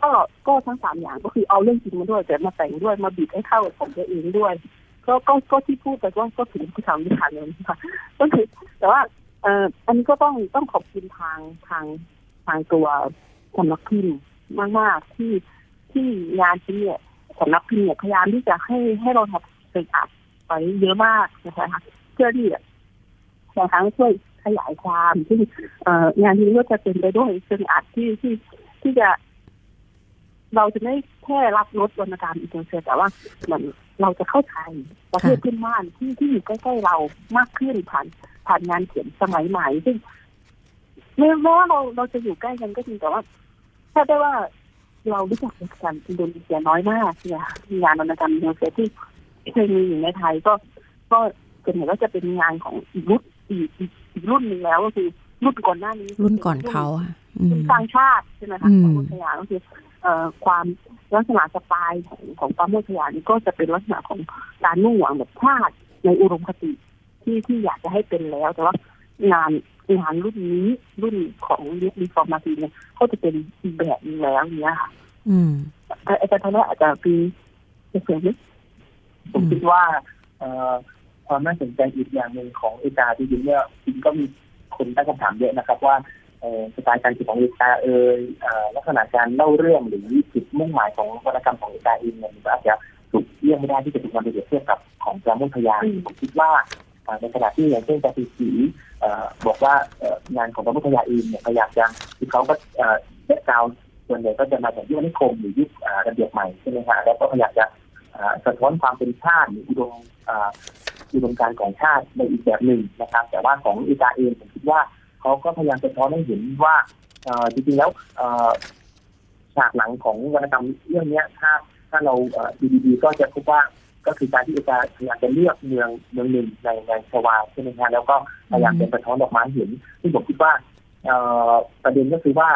ก็ก็ทั้งสามอย่างก็คือเอาเรื่องจริงมาด้วยแต่มาแต่งด้วยมาบีบให้เข้ากับของตัวเองด้วย ก็ก็ก็ที่พูดไปก็ก็ถึงผู้ชาวนิทานเลยนะคะก็คือแต่ว่าเอ่ออันนี้ก็ต้องต้องขอบคุณทางทางทางตัวสำนักพิมพ์มากๆที่ที่งานที่เนี่ยสำนักพิมพ์เนี่ยพยายามที่จะให้ให้เราทำเป็นอัดไปเยอะมากนะคะเพื่อที่จะบางครั้งช่วยขยายความซึ่งเอ่องานนี้ก็จะเป็นไปด้วยเป็นอัดที่ที่ที่จะ เราจะไม่แค่รับรสวรรณกรรมอินโดนีเซียแต่ว่าเหมือนเราจะเข้าใจประเทศเพื่อนบ้านที่ที่อยู่ใกล้ๆเรามากขึ้นผ่านผ่านงานเขียนสมัยใหม่ซึ่งแม้ว่าเราเราจะอยู่ใกล้กันก็จริงแต่ว่าถ้าได้ว่าเรารู้จักกันอินโดนีเซียน้อยมากเนี่ยงานวรรณกรรมอินโดนีเซียที่เคยมีอยู่ในไทยก็ก็ส่วนใหญ่ก็จะเป็นงานของอีกรุ่นอีกอีกอีกรุ่นหนึ่งแล้วก็คือรุ่นก่อนหน้านี้ รุ่นก่อนเขาอะอืรุ่มนสร้างชาติใช่ไหมคะอืมของมุทยาก็คือเอ่อ ความลักษณะสไตล์ของของความมุทยานี่ก็จะเป็นลักษณะของการมุ่งหวังแบบชาติในอุดมคติที่ที่อยากจะให้เป็นแล้ว แต่ว่างานงานรุ่นนี้รุ่นของยุครีฟอร์มาทีเนี่ยเขาจะเป็นอีกแบบนึงแล้วเนี้ยค่ะอืมแต่อาจารย์ธนาอาจจะปีเสริมนิดผมคิดว่าเอ่อความน่าสนใจอีกอย่างหนึ่งของเอกาจริงๆเนี่ยจริงก็มีคนตั้งคำถามเยอะนะครับว่าเอ่อ สไตล์การเขียนของเอกาเอ่ยเอ่อลักษณะการเล่าเรื่องหรือจุดมุ่งหมายของวรรณกรรมของเอกาเองเนี่ยมันก็อาจจะถูกเลี่ยงไม่ได้ที่จะถูกนำไปเปรียบเทียบกับของจามุทยานผมคิดว่าในขณะที่อย่างเช่นจาติสีบอกว่างานของจามุทยาเองเนี่ยพยายามจะที่เขาก็เอ่อแบ็กกราวส่วนใหญ่ก็จะมาจากยุคนิคมหรือยุคระเบียบใหม่ใช่ไหมฮะแล้วก็พยายามจะสะท้อนความเป็นชาติหรืออุดมอุดมการของชาติในอีกแบบหนึ่งนะครับ แต่ว่าของอีกาเองผมคิดว่า เขาก็พยายามสะท้อนให้เห็นว่าจริงๆแล้วฉากหลังของวรรณกรรมเรื่องนี้ถ้าถ้าเราดูดีๆก็จะพบว่าก็คือการที่อีกาพยายามจะเลือกเมืองเมืองหนึ่งในในชวาใช่ไหมฮะแล้วก็พยายามจะสะท้อนออกมาให้เห็นซึ่ผมคิดว่าประเด็นก็คือว่า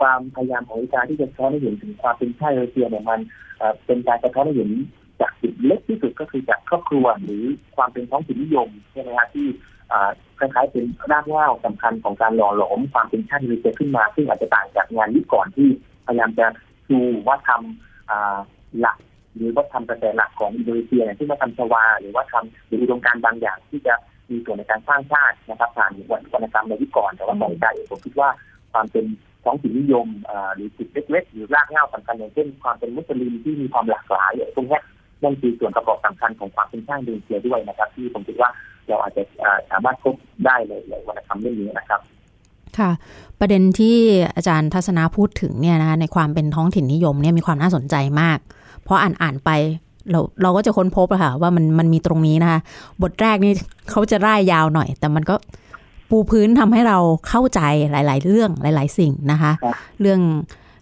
ความพยายามของอีกาที่จะสะท้อนให้เห็นถึงความเป็นชาติเอเชียเนี่ยมันเป็นการสะท้อนให้เห็นจากจุดเล็กที่สุดก็คือจากครอบครัวหรือความเป็นท้องถิ่นนิยมใช่ไหมฮะที่ คล้ายๆเป็นรากเหง้าสำคัญของการหล่อหลอมความเป็นชาติริเซียขึ้นมา ซึ่งอาจจะต่างจากงานยุคก่อนที่พยายามจะชูวัฒนธรรมอ่าหลักหรือวัฒนธรรมกระแสหลักของอินโดนีเซียอย่างเช่นวัฒนธรรมชวา หรือว่าทำหรืออุดมการบางอย่างที่จะมีส่วนในการสร้างชาตินะครับผ่านวรรณกรรมในยุคก่อน แต่ว่าของใจเองผมคิดว่าความเป็นท้องถิ่นนิยมหรือจุดเล็กๆหรือรากเหง้าสำคัญอย่างเช่นความเป็นมุสลิมที่มีความหลากหลายอย่างตรงนี้นั่นคือส่วนประกอบสำคัญของความเป็นชาติอินโดนีเซียด้วยนะครับ ที่ผมคิดว่า เราอาจจะอ่าสามารถพบได้ในในวรรณกรรมเรื่องนี้นะครับค่ะ ประเด็นที่อาจารย์ทัศนาพูดถึงเนี่ยนะคะในความเป็นท้องถิ่นนิยมเนี่ยมีความน่าสนใจมาก เพราะอ่านอ่านไปเราเราก็จะค้นพบอะค่ะว่ามันมันมีตรงนี้นะคะ บทแรกนี่เขาจะร่ายยาวหน่อย แต่มันก็ปูพื้นทำให้เราเข้าใจหลาย ๆ เรื่องหลาย ๆ สิ่งนะคะครับเรื่อง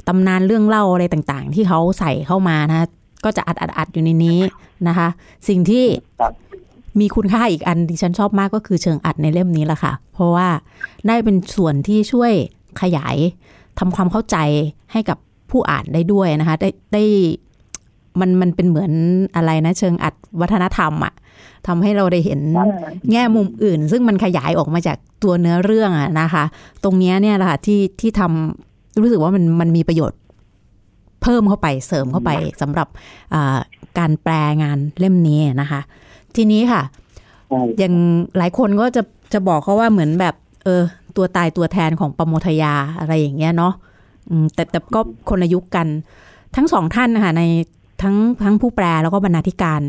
ตำนานเรื่องเล่าอะไรต่างๆ ที่เขาใส่เข้ามานะคะก็จะอัดอัดอัดอยู่ในนี้นะคะ สิ่งที่ครับ มีคุณค่าอีกอันที่ฉันชอบมากก็คือเชิงอัดในเล่มนี้แหละค่ะ เพราะว่าได้เป็นส่วนที่ช่วยขยายทำความเข้าใจให้กับผู้อ่านได้ด้วยนะคะ ได้ได้มันมันเป็นเหมือนอะไรนะ เชิงอัดวัฒนธรรมอะทำให้เราได้เห็นแง่มุมอื่น ซึ่งมันขยายออกมาจากตัวเนื้อเรื่องอะนะคะ ตรงเนี้ยเนี่ยแหละค่ะที่ที่ทำรู้สึกว่ามันมันมีประโยชน์ เพิ่มเข้าไปเสริมเข้าไปสำหรับอ่าการแปลงานเล่มนี้นะคะ ทีนี้ค่ะใช่อย่างหลายคนก็จะจะบอกเขาว่าเหมือนแบบ เออ ตัวตายตัวแทนของปโมทยาอะไรอย่างเงี้ยเนาะอืมแต่แต่ก็คนละยุคกัน ทั้งสองท่านนะคะในทั้งทั้งผู้แปลแล้วก็บรรณาธิการ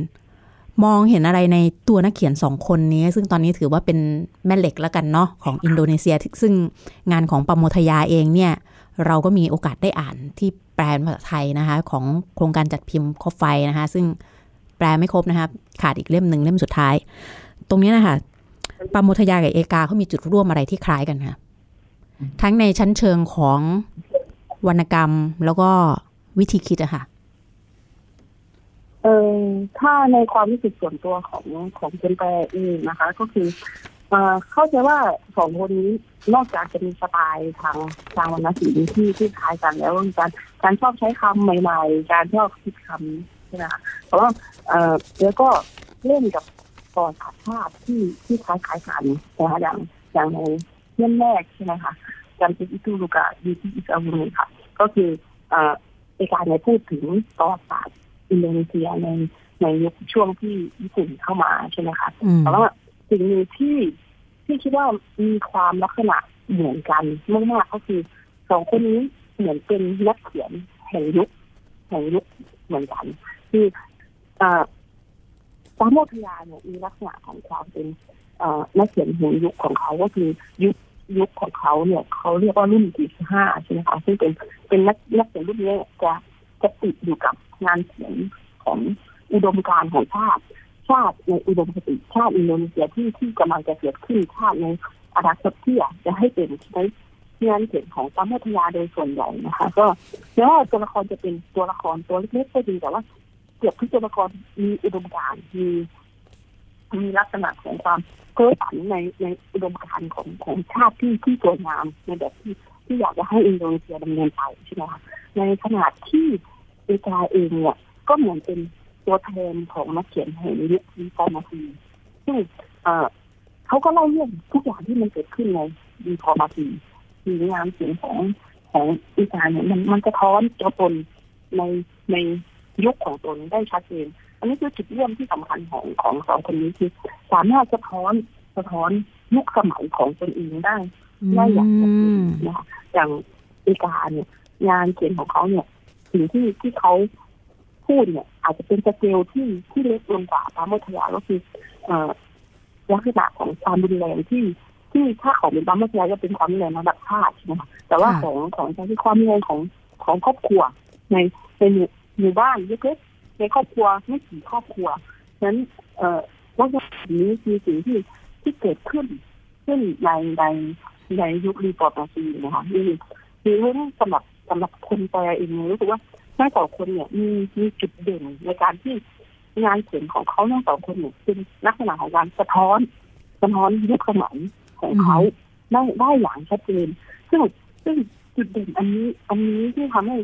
มองเห็นอะไรในตัวนักเขียนสองคนนี้ ซึ่งตอนนี้ถือว่าเป็นแม่เหล็กแล้วกันเนาะของอินโดนีเซีย ซึ่งงานของปโมทยาเองเนี่ย เราก็มีโอกาสได้อ่านที่แปลเป็นภาษาไทยนะคะ ของโครงการจัดพิมพ์คบไฟนะคะ ซึ่ง แปลไม่ครบนะคะขาดอีกเล่มหนึ่งเล่มสุดท้าย ตรงนี้นะคะปาโมทยากับเอกาเขามีจุดร่วมอะไรที่คล้ายกันค่ะทั้งในชั้นเชิงของวรรณกรรมแล้วก็วิธีคิดอะค่ะเออถ้าในความรู้สึกส่วนตัวของของคนแปลเองนะคะ ก็คือเข้าใจว่าสองคนนี้นอกจากจะมีสไตล์ทางทางวรรณศิลป์ที่ที่คล้ายกันแล้วการการชอบใช้คำใหม่ ๆ การชอบคิดคำใช่ไหมคะเพราะว่าเออแล้วก็เล่นกับปอดศาสตร์ชาติที่ที่คล้ายๆกันนะคะอย่างอย่างในเรื่องแรกใช่ไหมคะการเป็นอิตูลูกาดีที่อิสราเอลค่ะ ก็คือเอ่อในการในพูดถึงประวัติศาสตร์อินโดนีเซียในในยุคช่วงที่ญี่ปุ่นเข้ามาใช่ไหมคะแต่ว่าสิ่งหนึ่งที่ที่คิดว่ามีความลักษณะเหมือนกันมากๆก็คือสองคนนี้เหมือนเป็นนักเขียนแห่งยุคแห่งยุคเหมือนกัน คืออ่าปาโมทยาเนี่ยมีลักษณะของความเป็นนักเขียนห่งยุคของเขาก็คือยุคยุคของเขาเนี่ยเขาเรียกว่ารุ่นที่ห้าใช่ไหมคะซึ่งเป็นเป็นนักนักเขียนรุ่นนี้จะจะติดอยู่กับงานเขียนของอุดมการณ์ของชาติ ชาติในอุดมคติชาติอินโดนีเซียที่ที่กำลังจะเกิดขึ้นชาติในอนาคตที่อยากจะให้เป็นใช้งานเขียนของปัมทยาโดยส่วนใหญ่นะคะ ก็แม้ว่าตัวละครจะเป็นตัวละครตัวเล็กๆก็ดีแต่ว่า เกือบทุกตัวละครมีอุดมการณ์มีมีลักษณะของความเพ้อฝันในในอุดมการณ์ของของชาติที่ที่สวยงามในแบบที่ที่อยากจะให้อินโดนีเซียดำเนินไปใช่ไหมคะในขณะที่เอกาเองเนี่ยก็เหมือนเป็นตัวแทนของนักเขียนแห่งยุคนี้ฟอร์มาซีซึ่งเขาก็เล่าเรื่องทุกอย่างที่มันเกิดขึ้นในReformasi มีงานเขียนของของอีสานเนี่ยมันมันสะท้อนตัวตนในใน ยุคของตนได้ชัดเจน อันนี้คือจุดเริ่มที่สำคัญของของสองคนนี้คือสามารถสะท้อนสะท้อนยุคสมัยของตนเองได้ได้อย่างชัดเจนนะคะอย่างเอกาเนี่ยงานเขียนของเขาเนี่ยสิ่งที่ที่เขาพูดเนี่ย อาจจะเป็นสเกลที่ที่เล็กลงกว่าปราโมทยาก็คือเอ่อลักษณะของความรุนแรงที่ที่ถ้าของเป็นพระโมทยาจะเป็นความรุนแรงระดับชาติใช่ไหมคะแต่ว่าของของจะที่ความรุนแรงของของครอบครัวในใน หมู่บ้านเล็กๆในครอบครัวไม่กี่ครอบครัวนั้นเอ่อว่าอย่างนี้คือสิ่งที่ที่เกิดขึ้นขึ้นในในในยุครีปอร์ตซีนะคะนี่คือเรื่องสำหรับสำหรับคนแปลเองรู้สึกว่าทั้งสองคนเนี่ยมีมีจุดเด่นในการที่งานเขียนของเขาทั้งสองคนเนี่ยเป็นลักษณะของการสะท้อนสะท้อนยุคสมัยของเขาได้ได้อย่างชัดเจนซึ่งซึ่งจุดเด่นอันนี้ อันนี้ที่ทำให้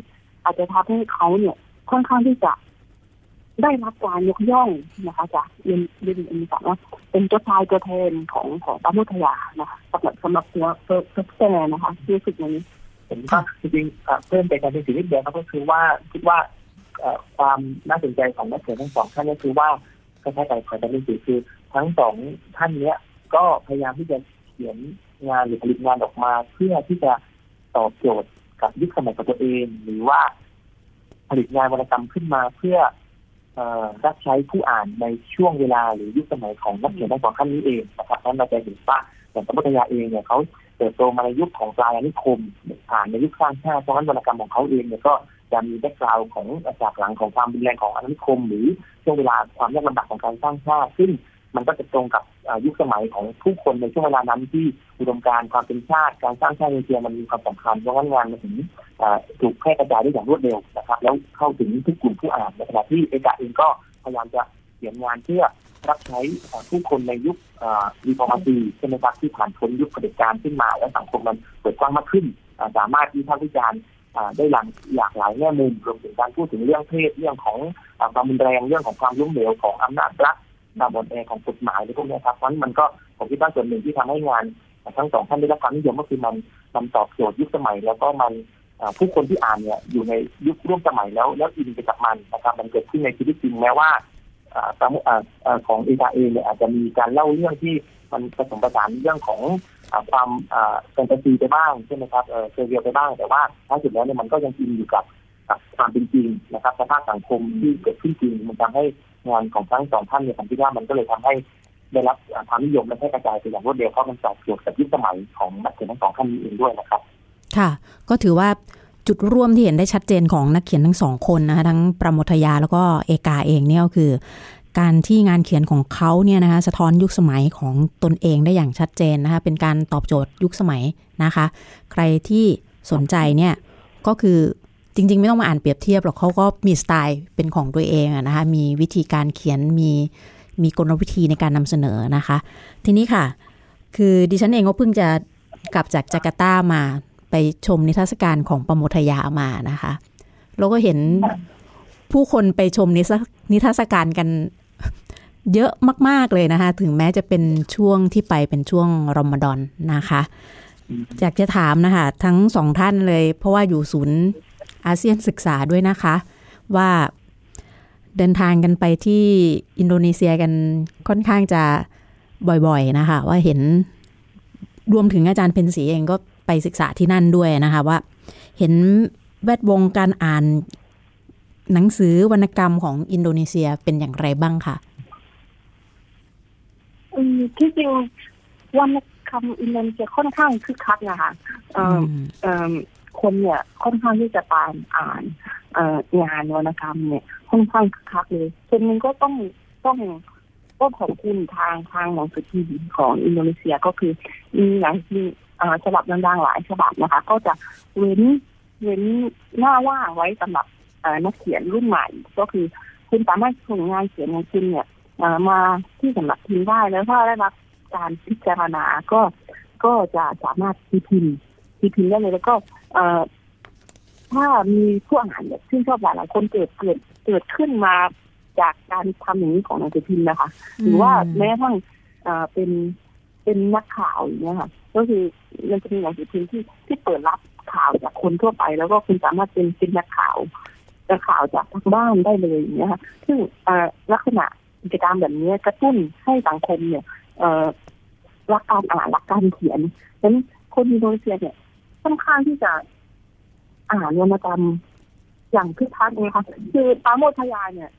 อาจจะทำให้เขาเนี่ย ค่อนข้างที่จะได้รับการยกย่องนะคะจากเรียนเรียนอ็นบอกว่าเป็นตัวทายตัวแทนของของปามุทยานะคะสำหรับสำหรับตัวเฟิร์สแนะคะที่รู้สึกนี้ผมก็จริงๆเพิ่มไปการเป็นสิ่งที่เดียวก็คือว่าคิดว่าความน่าสนใจของนักเขียนทั้งสองท่านก็คือว่าก็ใช้ใจขอจะเป็นสื่อคือ ทั้งสองท่านเนี้ย ก็พยายามที่จะเขียนงานหรือผลิตงานออกมา เพื่อที่จะตอบโจทย์กับยุคสมัยของตัวเอง หรือว่า ผลิตงานวรรณกรรมขึ้นมาเพื่อรับใช้ผู้อ่านในช่วงเวลาหรือยุคสมัยของนักเขียนทั้งสองท่านนี้เองนะครับนั้นเราจะเห็นว่าอย่างสมุทยาเองเนี่ยเขาเติบโตมาในยุคของปลายอาณิคมผ่านในยุคสร้างชาติเพราะฉะนั้นวรรณกรรมของเขาเองเนี่ยก็จะมีแบ็กกราวของจากหลังของความรุนแรงของอาณานิคม หรือช่วงเวลาความยากลำบากของการสร้างชาติซึ่ง มันก็จะตรงกับยุคสมัยของผู้คนในช่วงเวลานั้นที่อุดมการความเป็นชาติ การสร้างชาติเซียมันมีความสำคัญเพราะงั้นงานมันถึงถูกแพร่กระจายได้อย่างรวดเร็วนะครับ แล้วเข้าถึงทุกกลุ่มผู้อ่านในขณะที่เอกาเองก็พยายามจะเขียนงานเพื่อรับใช้ผู้คนในยุครีฟอร์มาซีใช่ไหมครับที่ผ่านพ้นยุคเผด็จการขึ้นมาและสังคมมันเปิดกว้างมากขึ้น สามารถที่พากษ์วิจารณ์ได้หลังหลากหลายแง่มุมรวมถึงการพูดถึงเรื่องเพศเรื่องของความรุนแรงเรื่องของความล้มเหลวของอำนาจรัฐ การบนแอของกฎหมายในพวกนี้ครับเพราะมันก็ผมคิดว่าส่วนหนึ่งที่ทำให้งานทั้งสองท่านได้รับความนิยมก็คือมันมันตอบโจทย์ยุคสมัย แล้วก็มันผู้คนที่อ่านเนี่ยอยู่ในยุคร่วมสมัยแล้วแล้วอินไปกับมันนะครับ มันเกิดขึ้นในชีวิตจริงแม้ว่าของเอกาเองเนี่ยอาจจะมีการเล่าเรื่องที่มันผสมผสานเรื่องของความแฟนตาซีไปบ้างใช่ไหมครับ surreal ไปบ้างแต่ว่าท้ายสุดแล้วเนี่ยมันก็ยังอินอยู่กับ กับความเป็นจริงนะครับสภาพสังคมที่เกิดขึ้นจริง มันทำให้งานของทั้งสองท่านเนี่ยผมคิดว่ามันก็เลยทำให้ได้รับความนิยมและแพร่กระจายไปอย่างรวดเร็วเพราะมันตอบโจทย์กับยุคสมัยของนักเขียนทั้งสองท่านนี้เองด้วยนะครับ ค่ะ ก็ถือว่าจุดร่วมที่เห็นได้ชัดเจนของนักเขียนทั้งสองคนนะคะทั้งประมทยาแล้วก็เอกาเองเนี่ยก็คือ การที่งานเขียนของเขาเนี่ยนะคะสะท้อนยุคสมัยของตนเองได้อย่างชัดเจนนะคะเป็นการตอบโจทย์ยุคสมัยนะคะ ใครที่สนใจเนี่ยก็คือ จริง ๆ ไม่ต้องมาอ่านเปรียบเทียบหรอกเขาก็มีสไตล์เป็นของตัวเองนะคะมีวิธีการเขียนมีมีกลวิธีในการนำเสนอนะคะ ทีนี้ค่ะ คือดิฉันเองก็เพิ่งจะกลับจากจาการ์ตามาไปชมนิทรรศการของปโมทยามานะคะแล้วก็เห็นผู้คนไปชมนิทรรศการกันเยอะมาก ๆ เลยนะคะ ถึงแม้จะเป็นช่วงที่ไปเป็นช่วงรอมฎอนนะคะ อยากจะถามนะคะ ทั้งสองท่านเลย เพราะว่าอยู่ศูนย์ อาเซียนศึกษาด้วยนะคะ ว่าเดินทางกันไปที่อินโดนีเซียกันค่อนข้างจะบ่อยๆนะคะ ว่าเห็นรวมถึงอาจารย์เพนสีเองก็ไปศึกษาที่นั่นด้วยนะคะว่า เห็นแวดวงการอ่านหนังสือวรรณกรรมของอินโดนีเซียเป็นอย่างไรบ้างคะที่จริงวรรณกรรมอินโดนีเซียค่อนข้างคึกคักนะคะ คนเนี่ยค่อนข้างที่จะตามอ่านงานวรรณกรรมเนี่ยค่อนข้างคักเลยส่วนหนึ่งก็ต้องต้องก็ขอบคุณทางทางหนังสือพิมพ์ของอินโดนีเซียก็คือมีหนังสือฉบับดังๆหลายฉบับนะคะ ก็จะเว้นเว้นหน้าว่างไว้สำหรับนักเขียนรุ่นใหม่ ก็คือคุณสามารถส่งงานเขียนของคุณเนี่ยมาที่สำนักพิมพ์ได้แล้วถ้าได้รับการพิจารณาก็ก็จะสามารถพิมพ์ พิมพ์ได้เลยแล้วก็ถ้ามีผู้อ่านเนี่ยซึ่งชอบหลายหลายคนเกิดเกิดเกิดขึ้นมาจากการทำอย่างนี้ของหนังสือพิมพ์นะคะ หรือว่าแม้ทั้งเป็นเป็นนักข่าวอย่างเงี้ยค่ะ ก็คือมันจะมีหนังสือพิมพ์ที่ที่เปิดรับข่าวจากคนทั่วไป แล้วก็คุณสามารถเป็นเป็นนักข่าวจะข่าวจากทางบ้านได้เลยอย่างเงี้ยค่ะ ซึ่งลักษณะกิจกรรมแบบนี้กระตุ้นให้สังคมเนี่ยรักการอ่านรักการเขียนดังนั้นคนอินโดนีเซียเนี่ย ค่อนข้างที่จะอ่านวรรณกรรมอย่างคึกคักเลยค่ะคือปราโมทยาเนี่ย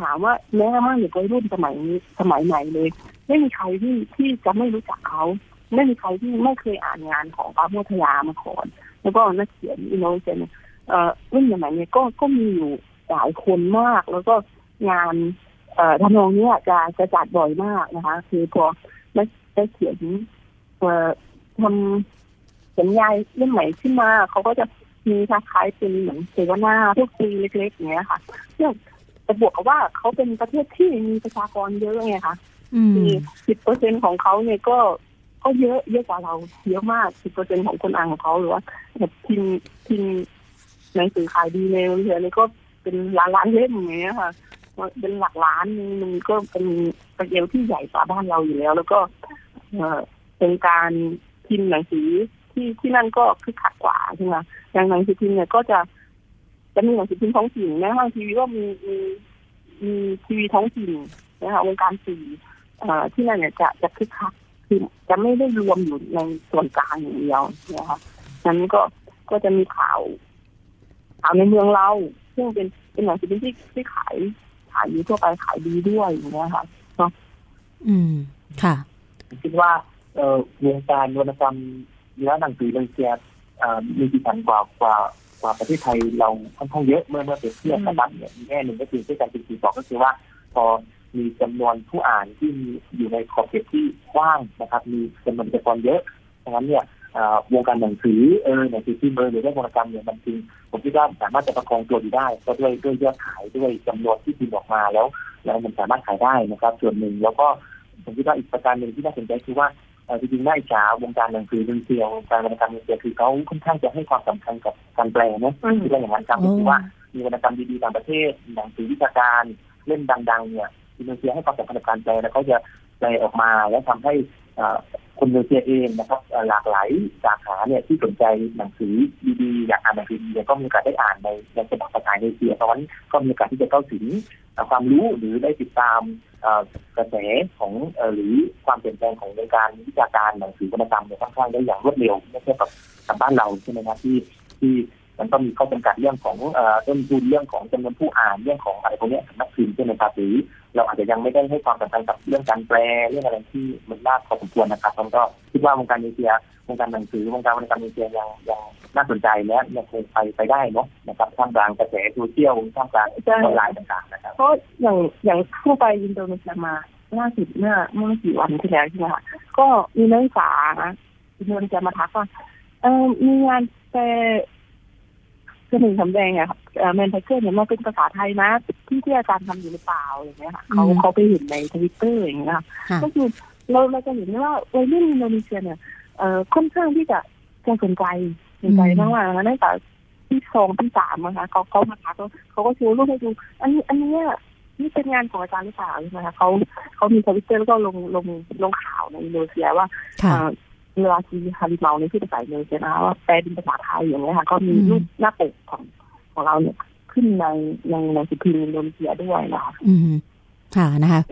ถามว่าแม้กระทั่งเด็กวัยรุ่นสมัยสมัยไหนเลย ไม่มีใครที่ที่จะไม่รู้จักเขา ไม่มีใครที่ไม่เคยอ่านงานของปราโมทยามาก่อนแล้วก็นักเขียนอินโดนีเซียรุ่นสมัยนี้ก็ก็มีอยู่หลายคนมาก แล้วก็งานเอ่อทำนองนี้จะจะจัดบ่อยมากนะคะ คือพอได้เขียนเอ่ อทำสัญญาเรื่องใหม่ขึ้นมาเขาก็จะมีคล้ายๆเป็นเหมือนเสวนาพวกปีเล็กๆอย่างเงี้ยค่ะซึ่งแต่บวกกับว่าเขาเป็นประเทศที่มีประชากรเยอะไงคะมีสิบเปอร์เซ็นของเขาเนี่ยก็ก็เยอะเยอะกว่าเราเยอะมากสิบเปอร์เซ็นของคนอ่านของเขาหรือว่าแบบพิมพ์พิมพ์หนังสือขายดีในเรือนี่ก็เป็นล้านล้านเล่มอย่างเงี้ยค่ะเป็นหลักล้านมันก็เป็นประเดียวที่ใหญ่กว่าบ้านเราอยู่แล้ว แล้วก็ เอเป็นการพิมพ์หนังสือ ที่ที่นั่นก็คือขัดกว่าใช่ไหมอย่างหนังสือพิมพ์เนี่ยก็จะจะมีหนังสือพิมพ์ท้องถิ่นแม้ทางทีวีก็มีมีมีทีวีท้องถิ่นนะคะวงการสื่อที่นั่นเนี่ยจะจะคึกคักคือจะไม่ได้รวมอยู่ในส่วนกลางอย่างเดียวนะคะนั้นก็ก็จะมีข่าวข่าวในเมืองเรา ซึ่งเป็นเป็นหนังสือพิมพ์ที่ที่ขายขายอยู่ทั่วไปขายดีด้วยอย่างเงี้ยค่ะเนาะอืมค่ะ คิดว่า เอ่อวงการวรรณกรรม เนื้อหนังสือเรื่องเซียมีกี่พันกว่ากว่ากว่าประเทศไทยเราค่อนข้างเยอะเมื่อเมื่อเปรียบเทียบกันเนี่ยแง่หนึ่งก็คือที่การเป็นสีบอกก็คือว่า พอมีจำนวนผู้อ่านที่มีอยู่ในขอบเขตที่กว้างนะครับ มีจำนวนประชากรเยอะดังนั้นเนี่ยวงการหนังสือเออหนังสือพิมพ์เออหรือเรื่องวรรณกรรมเนี่ยมันจริงผมคิดว่าสามารถจะประคองตัวอยู่ได้ ก็ด้วยด้วยยอดขายด้วยจำนวนที่พิมพ์ออกมาแล้ว แล้วมันสามารถขายได้นะครับ ส่วนหนึ่งแล้วก็ผมคิดว่าอีกประการหนึ่งที่น่าสนใจคือว่า จริงๆน่าอิจฉาวงการหนังสือเรื่องเซียววงการวรรณกรรมเซียวคือเขาค่อนข้างจะให้ความสำคัญกับการแปลนะที่ว่าอย่างนั้นครับคือว่ามีวรรณกรรมดีๆต่างประเทศหนังสือวิชาการเล่นดัง ๆ เนี่ยอินโดนีเซียให้ความสำคัญกับการแปลแล้วเขาจะแปลออกมาแล้วทำให้ คนอินโดนีเซียเองนะครับหลากหลายสาขาเนี่ยที่สนใจหนังสือดีๆอยากอ่านหนังสือดีก็มีโอกาสได้อ่านในในฉบับภาษาอินเซียเพราะฉะนั้นก็มีโอกาสที่จะเข้าถึงความรู้หรือได้ติดตามกระแสของหรือความเปลี่ยนแปลงของในการวิชาการหนังสือวรรณกรรมเนี่ยค่อนข้างได้อย่างรวดเร็วไม่ใช่กับกับบ้านเราใช่ไหมครับที่ที่มันก็มีข้อจำกัดเรื่องของต้นทุนเรื่องของจำนวนผู้อ่านเรื่องของอะไรพวกนี้สำนักพิมพ์ใช่ไหมครับหรือ เราอาจจะยังไม่ได้ให้ความสำคัญกับเรื่องการแปลเรื่องอะไรที่มันมากพอสมควรนะครับผมก็คิดว่าวงการเอเชียวงการหนังสือวงการวรรณกรรมเอเชียยังยังน่าสนใจและยังคงไปไปได้เนาะนะครับท่ามกลางกระแสโซเชียลท่ามกลางออนไลน์ต่างๆนะครับเพราะอย่างอย่างเข้าไปอินโดนีเซียมาล่าสุดเมื่อเมื่อกี่วันที่แล้วใช่ไหมคะก็มีนักศึกษาอินโดนีเซียมาทักว่าเออมีงานแต่ คือสมิงสำแดงอะ Man Tiger เนี่ยมันเป็นภาษาไทยนะที่ที่อาจารย์ทำอยู่หรือเปล่าอย่างเงี้ยค่ะเขาเขาไปเห็นในทวิตเตอร์อย่างเงี้ยก็คือเราเราจะเห็นว่าวัยรุ่นอินโดนีเซียเนี่ยเอ่อค่อนข้างที่จะจะสนใจสนใจมากๆนะตั้งแต่ที่สองที่สามนะคะเขาเขามาทักเขาก็โชว์รูปให้ดู อันนี้อันนี้นี่เป็นงานของอาจารย์หรือเปล่าใช่ไหมคะเขาเขามีทวิตเตอร์แล้วก็ลงลงลงข่าวในอินโดนีเซียว่า ค่ะ Lelaki Harimau ในที่ภาษาอินโดนีเซียนะคะว่าแปลเป็นภาษาไทยอย่างเงี้ยค่ะ ก็มีรูปหน้าปกของของเราเนี่ยขึ้นในในในสื่อสิ่งพิมพ์อินโดนีเซียด้วยนะคะอืมค่ะนะคะ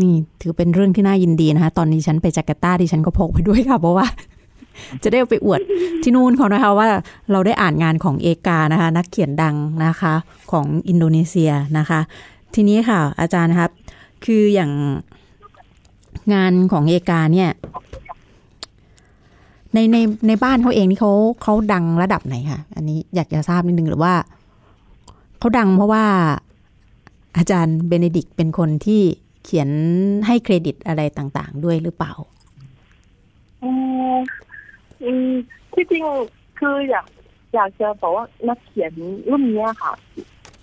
นี่ถือเป็นเรื่องที่น่ายินดีนะคะ ตอนนี้ฉันไปจาการ์ตาดิฉันก็พกไปด้วยค่ะ เพราะว่า จะได้เอาไปอวดที่นู่นเขานะคะว่าเราได้อ่านงานของเอกานะคะ นักเขียนดังนะคะ ของอินโดนีเซียนะคะ ทีนี้ค่ะ อาจารย์นะครับ คืออย่างงานของเอกาเนี่ย ในในในบ้านเขาเองนี่เขาเขาดังระดับไหนคะอันนี้อยากจะทราบนิดนึงหรือว่าเขาดังเพราะว่าอาจารย์เบเนดิกเป็นคนที่เขียนให้เครดิตอะไรต่างๆ ด้วยหรือเปล่าอืมอืมที่จริงคืออยากอยากจะบอกว่านักเขียนรุ่นนี้ค่ะ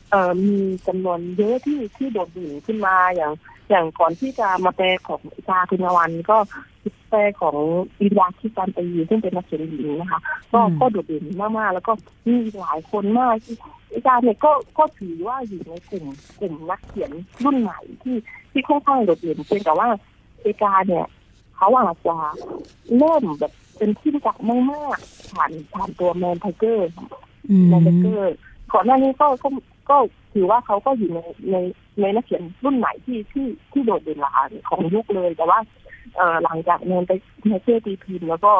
เอ่อมีจำนวนเยอะที่ที่โดดเด่นขึ้นมาอย่าง อย่างก่อนที่จะมาแปลของชาคุณวันก็ แปลของอินยาคิการตีซึ่งเป็นนักเขียนหญิงนะคะ ก็อืมก็โดดเด่นมากๆ แล้วก็มีหลายคนมากที่อาจารย์เนี่ยก็ก็ถือว่าอยู่ในกลุ่มกลุ่มนักเขียนรุ่นใหม่ที่ที่ค่อนข้างโดดเด่นเพียงแต่ว่าเอกาเนี่ยเขาอาจจะเริ่มแบบเป็นที่รู้จักมากๆผ่านผ่านตัว Man Tigerอืม Man Tiger์ก่อนหน้านี้ก็ก็ ก็ถือว่าเขาก็อยู่ในในในนักเขียนรุ่นใหม่ที่ที่ที่โดดเด่นละของยุคเลย แต่ว่าเอ่อหลังจาก Man Tiger ตีพิมพ์แล้วก็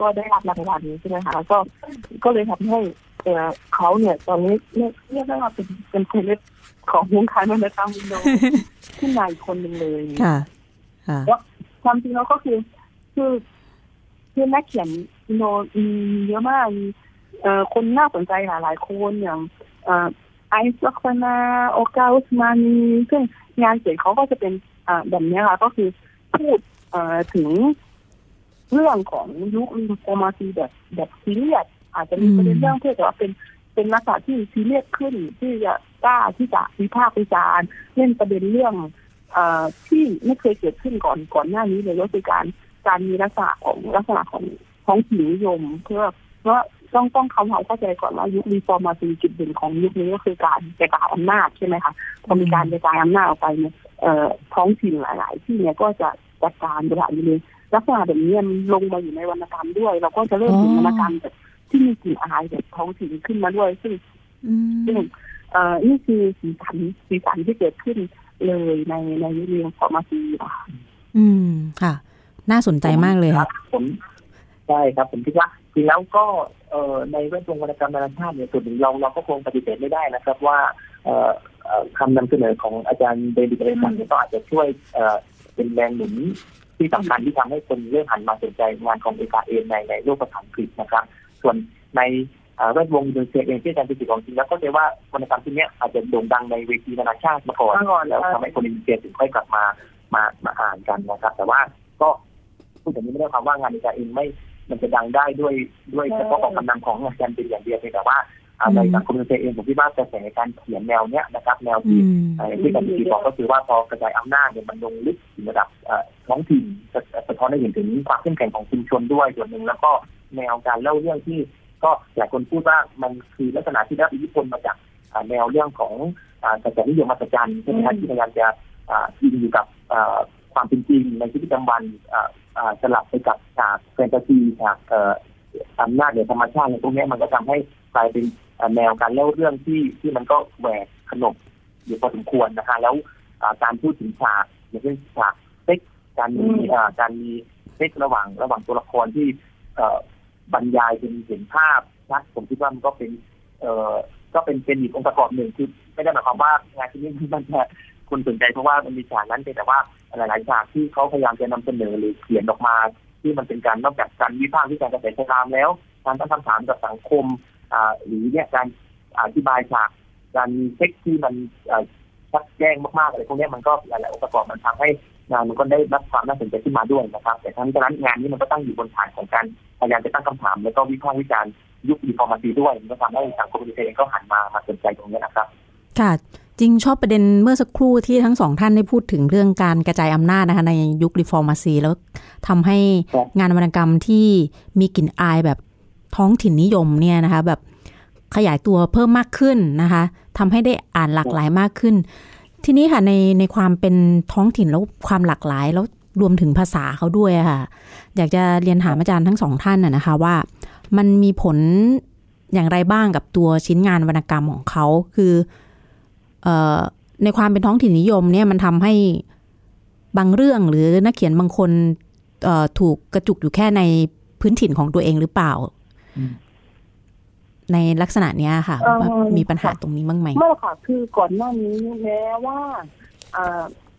ก็ได้รับรางวัลใช่ไหมคะแล้วก็ก็เลยทำให้เอ่อเขาเนี่ยตอนนี้เรียกเรียกได้ว่าเป็นเป็นเทเลบของวงการวรรณกรรมอินโดขึ้นมาอีกคนหนึ่งเลยค่ะค่ะความจริงแล้วก็คือคือคือนักเขียนอินโดมีเยอะมากมีเอ่อคนน่าสนใจหลายๆคนอย่างเอ่อ ไอซ์ลักษณาโอกาอุสมานีซึ่งงานเขียนเขาก็จะเป็นอ่าแบบนี้ค่ะก็คือพูดอถึงเรื่องของยุคลินโฟมาซีแบบแบบซีเรียสอาจจะมีประเด็นเรื่องเพศแต่ว่าเป็นเป็นลักษณะที่ซีเรียสขึ้นที่จะกล้าที่จะวิพากษ์วิจารณ์เล่นประเด็นเรื่องอที่ไม่เคยเกิดขึ้นก่อนก่อนหน้านี้เลยก็คือการการมีลักษณะของลักษณะของท้องถิ่นนิยมเพื่อเพราะ ต้องต้องคำความเข้าใจก่อนว่ายุครีฟอร์มาซีจุดเด่นของยุคนี้ก็คือการกระจายอำนาจใช่ไหมคะพอมีการกระจายอำนาจออกไปเนี่ยเอ่อท้องถิ่นหลาย ๆ ที่เนี่ยก็จะจัดการบริหารอยู่เลยลักษณะแบบนี้มันลงมาอยู่ในวรรณกรรมด้วย เราก็จะเริ่มเห็นวรรณกรรมแบบที่มีกลิ่นอายแบบท้องถิ่นขึ้นมาด้วย ซึ่งอืมซึ่งเอ่อนี่คือสีสันสีสันที่เกิดขึ้นเลยในในยุคเรียนฟอร์มาซีค่ะอืมค่ะ น่าสนใจมากเลยคค่ะรับผมใช่ครับผมคิดว่า จริงแล้วก็เอ่อในแวดวงวรรณกรรมนานาชาติเนี่ยส่วนหนึ่งเราเราก็คงปฏิเสธไม่ได้นะครับว่าเอ่อเอ่อคำนำเสนอของอาจารย์เดวิดเรสันเนี่ยก็อาจจะช่วยเอเป็นแรงหนุนที่สำคัญที่ทำให้คนเริ่มหันมาสนใจงานของเอกาเองในในโลกภาษาอังกฤษนะครับ ส่วนในเอ่อแวดวงอินโดนีเซียเองที่อาจารย์เบนสิทธิ์ของจริงแล้วก็จะว่าวรรณกรรมที่เนี้ยอาจจะโด่งดังในเวทีนานาชาติมาก่อนแล้วทำให้คนอินโดนีเซียถึงค่อยกลับมามามาอ่านกันนะครับ แต่ว่าก็พูดอย่างนี้ไม่ได้หมายความว่างานเอกาเองไม่ มันจะดังได้ด้วยด้วยเฉพาะของกำลังของอาจารย์เบนอย่างเดียวเพียงแต่ว่าอ่าในสังคมอินโดนีเซียเองผมคิดว่ากระแสในการเขียนแนวเนี้ยนะครับ แนวอืที่มเอ่อที่อาจารย์ตีบอกก็คือว่าพอกระจายอำนาจเนี่ยมันลงลึกถึงระดับเอ่อท้องถิ่นสะสะท้อนให้เห็นถึงความเข้มแข็งของชุมชนด้วยส่วนหนึ่งแล้วก็แนวการเล่าเรื่องที่ ก็หลายคนพูดว่ามันคือลักษณะที่ได้อิทธิพลมาจากอ่าแนวเรื่องของอ่ากระแสนิยมมหัศจรรย์ใช่ไหมครับที่พยายามจะอ่าอินอยู่กับอ่า ความเป็นจริงในชีวิตประจำวันอ่าอ่าสลับไปกับฉากแฟนตาซีฉากเอ่ออำนาจเหนือธรรมชาติในพวกเนี้ยมันก็ทำให้กลายเป็นอ่าแนวการเล่าเรื่องที่ที่มันก็แหวกขนบอยู่พอสมควรนะฮะแล้วอ่าการพูดถึงฉากอย่างเช่นฉากเซ็กการมีอ่าการมีเซ็กระหว่างระหว่างตัวละครที่เอ่อบรรยายเป็นเห็นภาพชัดผมคิดว่ามันก็เป็นเอ่อก็เป็นเป็นอีกองค์ประกอบหนึ่งคือไม่ได้หมายความว่างานที่นี้มันจะ คนสนใจเพราะว่ามันมีฉากนั้นเพียงแต่ว่าหลายๆฉากที่เขาพยายามจะนำเสนอหรือเขียนออกมา ที่มันเป็นการนอกจากการวิพากษ์วิจารณ์กระแสสงครามแล้วการตั้งคำถามกับสังคมหรือเนี่ยการอธิบายฉากการมีเทคที่มันชัดแจ้งมากๆอะไรพวกนี้มันก็หลายๆองค์ประกอบมันทำให้งานมันก็ได้รับความน่าสนใจขึ้นมาด้วยนะครับ แต่ทั้งนั้นงานนี้มันก็ตั้งอยู่บนฐานของการพยายามจะตั้งคำถาม แล้วก็วิพากษ์วิจารณ์ยุค Reformasi ด้วยมันก็ทำให้สังคมอินเตอร์เองก็หันมามาสนใจตรงนี้นะครับ ค่ะ จริงชอบประเด็นเมื่อสักครู่ที่ทั้งสองท่านได้พูดถึงเรื่องการกระจายอำนาจนะคะในยุครีฟอร์มาซีแล้วทำให้งานวรรณกรรมที่มีกลิ่นอายแบบท้องถิ่นนิยมเนี่ยนะคะ แบบขยายตัวเพิ่มมากขึ้นนะคะทำให้ได้อ่านหลากหลายมากขึ้น ทีนี้ค่ะในในความเป็นท้องถิ่นแล้วความหลากหลายแล้วรวมถึงภาษาเขาด้วยค่ะ อยากจะเรียนถามอาจารย์ทั้งสองท่านนะคะว่า มันมีผลอย่างไรบ้างกับตัวชิ้นงานวรรณกรรมของเขาคือ ในความเป็นท้องถิ่นนิยมเนี่ยมันทำให้บางเรื่องหรือนักเขียนบางคนถูกกระจุกอยู่แค่ในพื้นถิ่นของตัวเองหรือเปล่า ในลักษณะเนี้ยค่ะมีปัญหาตรงนี้บ้างไหมไม่ค่ะ คือก่อนหน้านี้แม้ว่า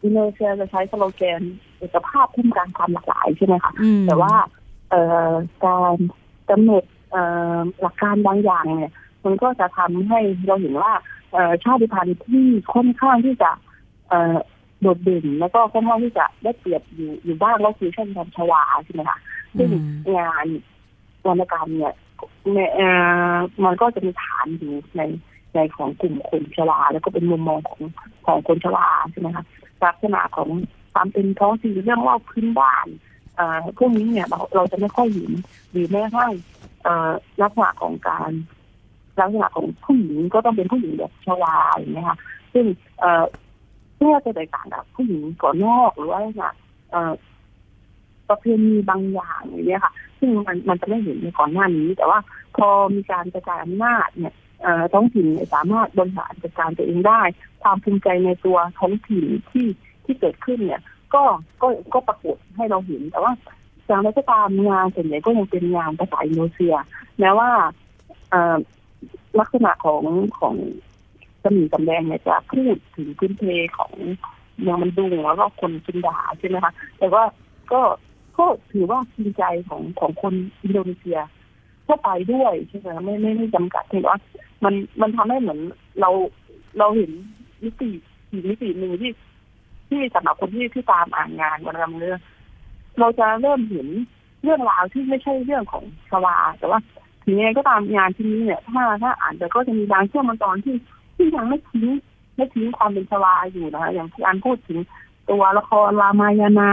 อินโดนีเซียจะใช้สโลแกนเอกภาพทุ่มกลางความหลากหลายใช่ไหมคะแต่ว่าการกำหนดหลักการบางอย่างเนี่ยมันก็จะทำให้เราเห็นว่า ชาติพันธุ์ที่ค่อนข้างที่จะโดดเด่นแล้วก็ค่อนข้างที่จะได้เปรียบอยู่อยู่บ้างก็คือเช่นกันชวาใช่ไหมคะซึ่งงานวรรณกรรมเนี่ยมันก็จะมีฐานอยู่ในในของกลุ่มคนชวา แล้วก็เป็นมุมมองของของคนชวาใช่ไหมคะลักษณะของความเป็นท้องถิ่นเรื่องเล่าพื้นบ้านพวกนี้เนี่ยเราเราจะไม่ค่อยเห็นหรือแม้กระทั่งลักษณะของการ ลักษณะของผู้หญิงก็ต้องเป็นผู้หญิงแบบชวาอย่างเงี้ยค่ะซึ่งเอ่อเพื่อจะแตกต่างกับผู้หญิงก่อนนอกหรือว่าเอ่อประเพณีบางอย่างอย่างเงี้ยค่ะ ซึ่งมันมันจะไม่เห็นในก่อนหน้านี้ แต่ว่าพอมีการกระจายอำนาจเนี่ยท้องถิ่นสามารถบริหารจัดการตัวเองได้ ความภูมิใจในตัวท้องถิ่นที่ที่เกิดขึ้นเนี่ย ก็ก็ก็ปรากฏให้เราเห็น แต่ว่าอย่างไรก็ตามงานส่วนใหญ่ก็ยังเป็นงานภาษาอินโดนีเซียแม้ว่า ลักษณะของของสมีกำแดงเนี่ยจะพูดถึงพื้นเพของเมืองมันดุงแล้วก็คนจินดาใช่ไหมคะแต่ว่าก็ก็ถือว่าจริงใจของของคนอินโดนีเซียทั่วไปด้วยใช่ไหมไม่ไม่ไม่จำกัดเพียงว่า มันมันทำให้เหมือนเราเราเห็นมิติอีกมิติหนึ่งที่ ที่สำหรับคนที่ที่ตามอ่านงานวันรำเรื่องเราจะเริ่มเห็นเรื่องราวที่ไม่ใช่เรื่องของชวา แต่ว่า ถึงยังไงก็ตามงานที่นี้เนี่ย ถ้าถ้าอ่านแต่ก็จะมีบางช่วงบางตอนที่ที่ยังไม่ทิ้งไม่ทิ้งความเป็นชวาอยู่นะคะอย่างที่อันพูดถึงตัวละครรามายานา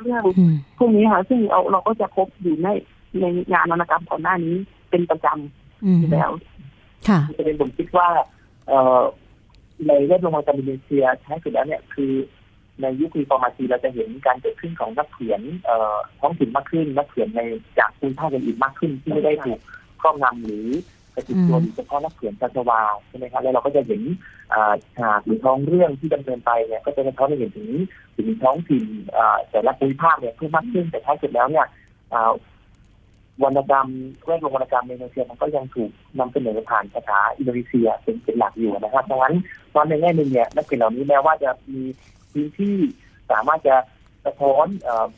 เรื่องพวกนี้ค่ะ ซึ่งเราเราก็จะพบอยู่ในในงานวรรณกรรมก่อนหน้านี้เป็นประจำอยู่แล้ว ค่ะจะเป็นผมคิดว่า เออในเรื่องวรรณกรรมอินโดนีเซียท้ายสุดแล้วเนี่ยคือ ในยุครีฟอร์มาซีเราจะเห็นการเกิดขึ้นของนักเขียนท้องถิ่นมากขึ้นนักเขียนในจากภูมิภาคอื่นๆมากขึ้นที่ไม่ได้ถูก ครอบงำหรือกระติกตัวเฉพาะนักเขียนจัชวาใช่ไหมครับแล้วเราก็จะเห็นฉากหรือท้องเรื่องที่ดำเนินไปเนี่ยก็จะเป็นท้องให้เห็นถึงถึงท้องถิ่นแต่ละภูมิภาคเนี่ยเพิ่มมากขึ้นแต่ท้ายสุดแล้วเนี่ยวรรณกรรมเรื่องวรรณกรรมในอินโดนีเซียมันก็ยังถูกนำเสนอผ่านภาษาอินโดนีเซียเป็นเป็นหลักอยู่นะครับดังนั้นตอนในแง่หนึ่งเนี่ยนักเขียนเหล่านี้แม้ว่าจะมีพื้นที่สามารถจะ สะท้อน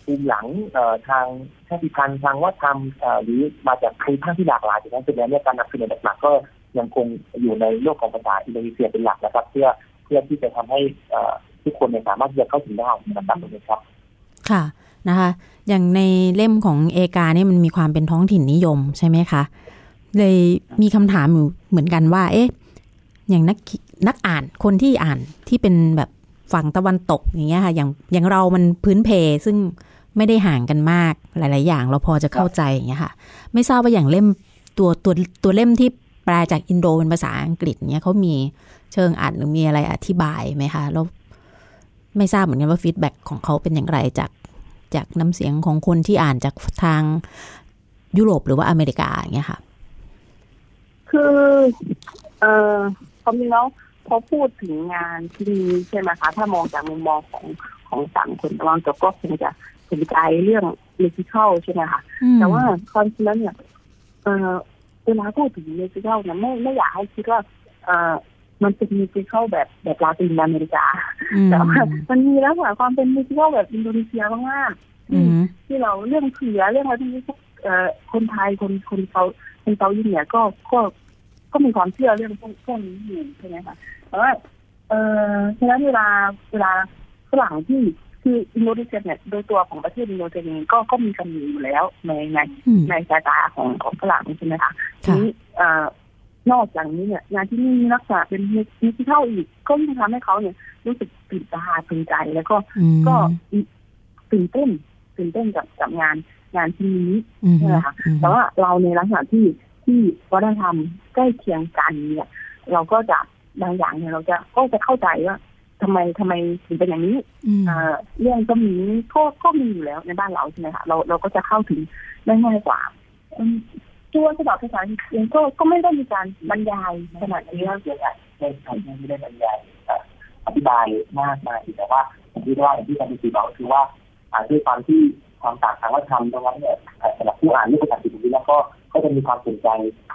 ภูมิหลังทางชาติพันธุ์ทางวัฒนธรรมหรือมาจากภูมิภาคที่หลากหลายจากนั้นเป็นแล้วเนี่ยการนำเสนอหลักๆก็ยังคงอยู่ในโลกของภาษาอินโดนีเซียเป็นหลักนะครับ เพื่อเพื่อที่จะทำให้ทุกคนสามารถที่จะเข้าถึงได้นะครับนี้ครับ ค่ะนะคะ อย่างในเล่มของเอกาเนี่ยมันมีความเป็นท้องถิ่นนิยมใช่ไหมคะเลยมีคำถามอยู่เหมือนกันว่า เอ๊ะ อย่างนักนักอ่านคนที่อ่านที่เป็นแบบ ฝั่งตะวันตกอย่างเงี้ยค่ะอย่างอย่างเรามันพื้นเพซึ่งไม่ได้ห่างกันมากหลาย ๆ อย่าง เราพอจะเข้าใจอย่างเงี้ยค่ะ ไม่ทราบว่าอย่างเล่มตัวตัวตัวเล่มที่แปลจากอินโดเป็นภาษาอังกฤษเนี้ยเขามีเชิงอ่านหรือมีอะไรอธิบายไหมคะแล้วไม่ทราบเหมือนกันว่า feedback ของเขาเป็นอย่างไรจากจากน้ำเสียงของคนที่อ่านจากทางยุโรปหรือว่าอเมริกาอย่างเงี้ยค่ะ คือ เอ่อความจริงแล้ว พอพูดถึงงานที่นี้ใช่ไหมคะ ถ้ามองจากมุมมองของของสังคมตะวันตกก็คงจะสนใจเรื่อง magical ใช่ไหมคะ แต่ว่าความจริงแล้วเนี่ยเออเวลาพูดถึง magical เนี่ยไม่ไม่อยากให้คิดว่า เออมันเป็น magical แบบแบบลาตินอเมริกาแต่ว่ามันมีแล้วค่ะความเป็น magical แบบอินโดนีเซียมากๆที่เราเรื่องเผือเรื่องอะไรที่เอ่อคนไทยคนคนเขาคนเกาหลีเนี่ยก็ก็ ก็มีความเชื่อเรื่องพวกพวกนี้อยู่ใช่ไหมคะแต่ว่าเออฉะนั้นเวลาเวลาฝรั่งที่คืออินโดนีเซียเนี่ยโดยตัวของประเทศอินโดนีเซียก็ก็มีกันอยู่แล้วในในในสายตาของของฝรั่งใช่ไหมคะทีนี้นอกจากนี้เนี่ยงานที่นี่มีลักษณะเป็นดิจิทัลอีกก็ยิ่งทำให้เขาเนี่ยรู้สึกตื่นตาตื่นใจแล้วก็อืมก็ตื่นเต้นตื่นเต้นกับกับงานงานที่นี้อืมใช่ไหมคะอืมแต่ว่าเราในลักษณะที่ ที่วัฒนธรรมใกล้เคียงกันเนี่ย เราก็จะบางอย่างเนี่ยเราจะก็จะเข้าใจว่าทำไมทำไมถึงเป็นอย่างนี้อืมเอ่อเรื่องก็มีก็ก็มีอยู่แล้วในบ้านเราใช่ไหมคะเราเราก็จะเข้าถึงได้ง่ายกว่าอืมตัวฉบับภาษาอังกฤษเองก็ก็ไม่ได้มีการบรรยายขนาดนี้เรื่องเกี่ยวกับในทางที่ไม่ได้บรรยายเอ่ออธิบายมากมายแต่ว่าผมคิดว่าอย่างที่อาจารย์ตีบอกก็คือว่าอ่าด้วยความที่ ความต่างทางวัฒนธรรมตรงนั้นเนี่ยเอ่อสำหรับผู้อ่านเรื่องภาษาอังกฤษนี้แล้วก็ก็จะมีความสนใจ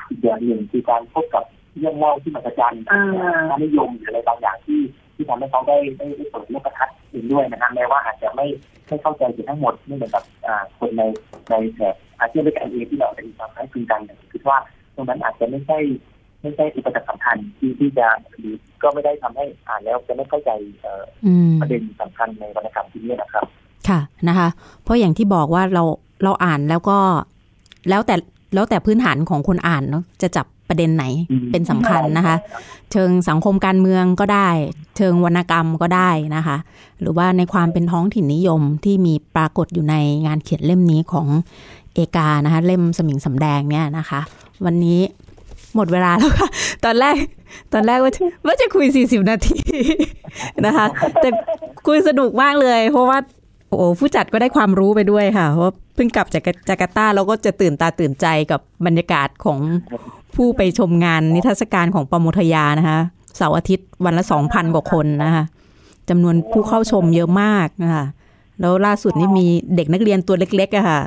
อีกอย่างหนึ่งคือการพบกับเรื่องเล่าที่มหัศจรรย์อ่าค่านิยมหรืออะไรบางอย่างที่ที่ทำให้เขาได้ได้ได้เปิดโลกทัศน์เองด้วยนะฮะแม้ว่าอาจจะไม่ไม่เข้าใจถึงทั้งหมดไม่เหมือนกับอ่าคนในในแถบอาเซียนด้วยกันเองที่เราจะมีความคล้ายคลึงกันแต่คิดว่าตรงนั้นอาจจะไม่ใช่ไม่ใช่อุปสรรคสำคัญที่ที่จะหรือก็ไม่ได้ทำให้อ่านแล้วจะไม่เข้าใจเอ่ออืมประเด็นสำคัญในวรรณกรรมที่นี้นะครับ ค่ะนะคะ เพราะอย่างที่บอกว่าเราเราอ่านแล้วก็แล้วแต่แล้วแต่พื้นฐานของคนอ่านเนาะจะจับประเด็นไหนอืมเป็นสำคัญนะคะ เชิงสังคมการเมืองก็ได้ เชิงวรรณกรรมก็ได้นะคะ หรือว่าในความเป็นท้องถิ่นนิยมที่มีปรากฏอยู่ในงานเขียนเล่มนี้ของเอกานะคะ เล่มสมิงสำแดงเนี่ยนะคะ วันนี้หมดเวลาแล้วค่ะ ตอนแรก ตอนแรกว่าจะว่าจะคุย 40 นาทีนะคะ แต่คุยสนุกมากเลย เพราะว่า โอ้โหผู้จัดก็ได้ความรู้ไปด้วยค่ะเพราะว่าเพิ่งกลับจากจาการ์ตาแล้วก็จะตื่นตาตื่นใจกับบรรยากาศของผู้ไปชมงานนิทรรศการของปมทยานะคะเสาร์อาทิตย์วันละสองพันกว่าคนนะคะจำนวนผู้เข้าชมเยอะมากนะคะแล้วล่าสุดนี่มีเด็กนักเรียนตัวเล็กๆอะค่ะ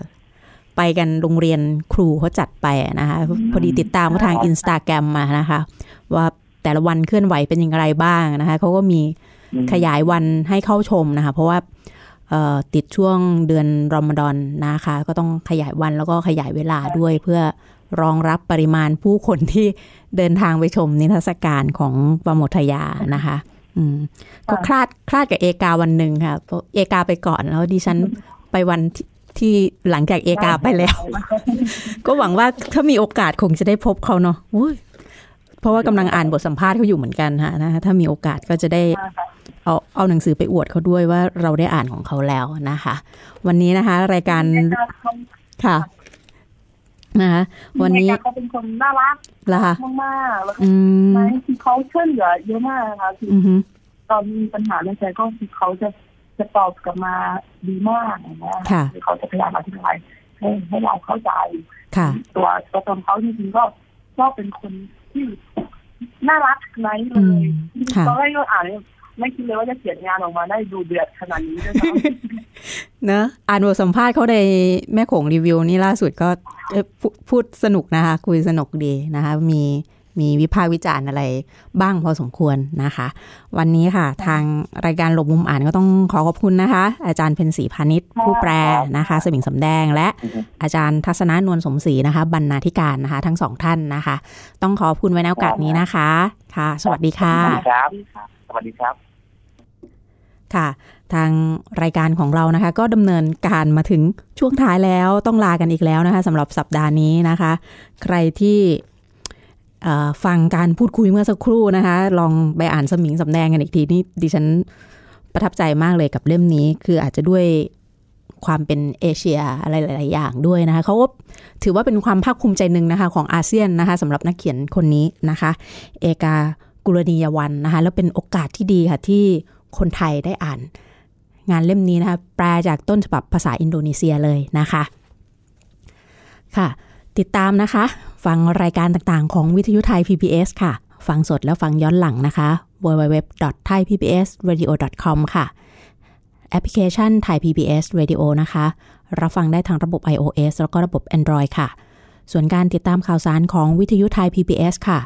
ไปกันโรงเรียนครูเขาจัดไปนะคะพอดีติดตามทางอินสตาแกรมมานะคะ ว่าแต่ละวันเคลื่อนไหวเป็นอย่างไรบ้างนะคะเขาก็มีขยายวันให้เข้าชมนะคะ เพราะว่าเอ่อ ติดช่วงเดือนรอมฎอนนะคะ ก็ต้องขยายวันแล้วก็ขยายเวลาด้วยเพื่อรองรับปริมาณผู้คนที่เดินทางไปชมนิทรรศการของปมทยานะคะอืมก็คลาดคลาดกับเอกาวันหนึ่งค่ะเพราะเอกาไปก่อนแล้วดิฉันไปวันที่ที่หลังจากเอกาไปแล้ว ก็หวังว่าถ้ามีโอกาสคงจะได้พบเขาเนาะอุ้ยเพราะว่ากำลังอ่านบทสัมภาษณ์เขาอยู่เหมือนกันค่ะนะคะถ้ามีโอกาสก็จะได้ เอาเอาหนังสือไปอวดเขาด้วยว่าเราได้อ่านของเขาแล้วนะคะ วันนี้นะคะ รายการค่ะนะคะวันนี้เขาเป็นคนน่ารักละค่ะมากๆแล้วก็อืมไม่คือเขาช่วยเหลือเยอะมากนะคะคืออือฮึตอนมีปัญหาในใจก็คือเขาจะจะตอบกลับมาดีมากนะค่ะคือเขาจะพยายามอธิบายให้ให้เราเข้าใจค่ะ ตัวตัวตนเขาจริงๆก็ก็เป็นคนที่น่ารักไนท์เลอืยมค่ะตอนแรกก็อ่านเนี่ย ไม่คิดเลยว่าจะเขียนงานออกมาได้ดูเดือดขนาดนี้ด้วยนะเนอะอ่านบทสัมภาษณ์เขาในแม่โขงรีวิวนี่ล่าสุดก็เอ่อพูพูดสนุกนะคะ คุยสนุกดีนะคะ มีมีวิพากษ์วิจารณ์อะไรบ้างพอสมควรนะคะ วันนี้ค่ะ ทางรายการหลบมุมอ่านก็ต้องขอขอบคุณนะคะ อาจารย์เพ็ญศรีพาณิชย์ผู้แปลนะคะ สมิงสำแดง และอาจารย์ทัศนานวลสมศรีนะคะ บรรณาธิการนะคะ ทั้งสองท่านนะคะ ต้องขอบคุณไว้ในโอกาสนี้นะคะ ค่ะ สวัสดีค่ะส วัสดีครับครับ ค่ะ ทางรายการของเรานะคะ ก็ดำเนินการมาถึงช่วงท้ายแล้วต้องลากันอีกแล้วนะคะสำหรับสัปดาห์นี้นะคะ ใครที่ฟังการพูดคุยเมื่อสักครู่นะคะ ลองไปอ่านสมิงสำแดงกันอีกทีนี่ดิฉันประทับใจมากเลยกับเล่มนี้ คืออาจจะด้วยความเป็นเอเชียอะไรหลาย ๆ อย่างด้วยนะคะเขาถือว่าเป็นความภาคภูมิใจหนึ่งนะคะของอาเซียนนะคะสำหรับนักเขียนคนนี้นะคะ เอกา กุลนียวันนะคะแล้วเป็นโอกาสที่ดีค่ะที่คนไทยได้อ่าน งานเล่มนี้นะคะแปลจากต้นฉบับภาษาอินโดนีเซียเลยนะคะค่ะ ติดตามนะคะ ฟังรายการต่างๆ ของวิทยุไทย PBS ค่ะ ฟังสดแล้วฟังย้อนหลังนะคะ www.thaipbsradio.com ค่ะ แอปพลิเคชัน Thai PBS Radio นะคะ รับฟังได้ทางระบบ iOS แล้วก็ระบบ Android ค่ะ ส่วนการติดตามข่าวสารของวิทยุไทย PBS ค่ะ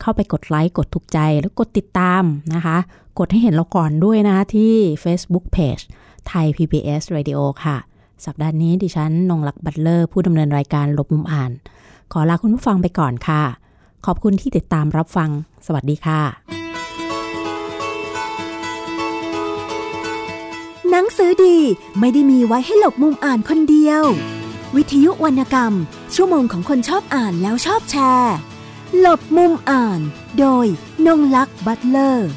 เข้าไปกดไลค์กดถูกใจแล้วกดติดตามนะคะ กดให้เห็นเราก่อนด้วยนะที่ Facebook Page ไทย PBS Radio ค่ะ สัปดาห์นี้ดิฉันนงลักษ์บัตเลอร์ ผู้ดำเนินรายการหลบมุมอ่าน ขอลาคุณผู้ฟังไปก่อนค่ะ ขอบคุณที่ติดตามรับฟัง สวัสดีค่ะ หนังสือดีไม่ได้มีไว้ให้หลบมุมอ่านคนเดียว วิทยุวรรณกรรม ชั่วโมงของคนชอบอ่านแล้วชอบแชร์ หลบมุมอ่าน โดยนงลักษ์บัตเลอร์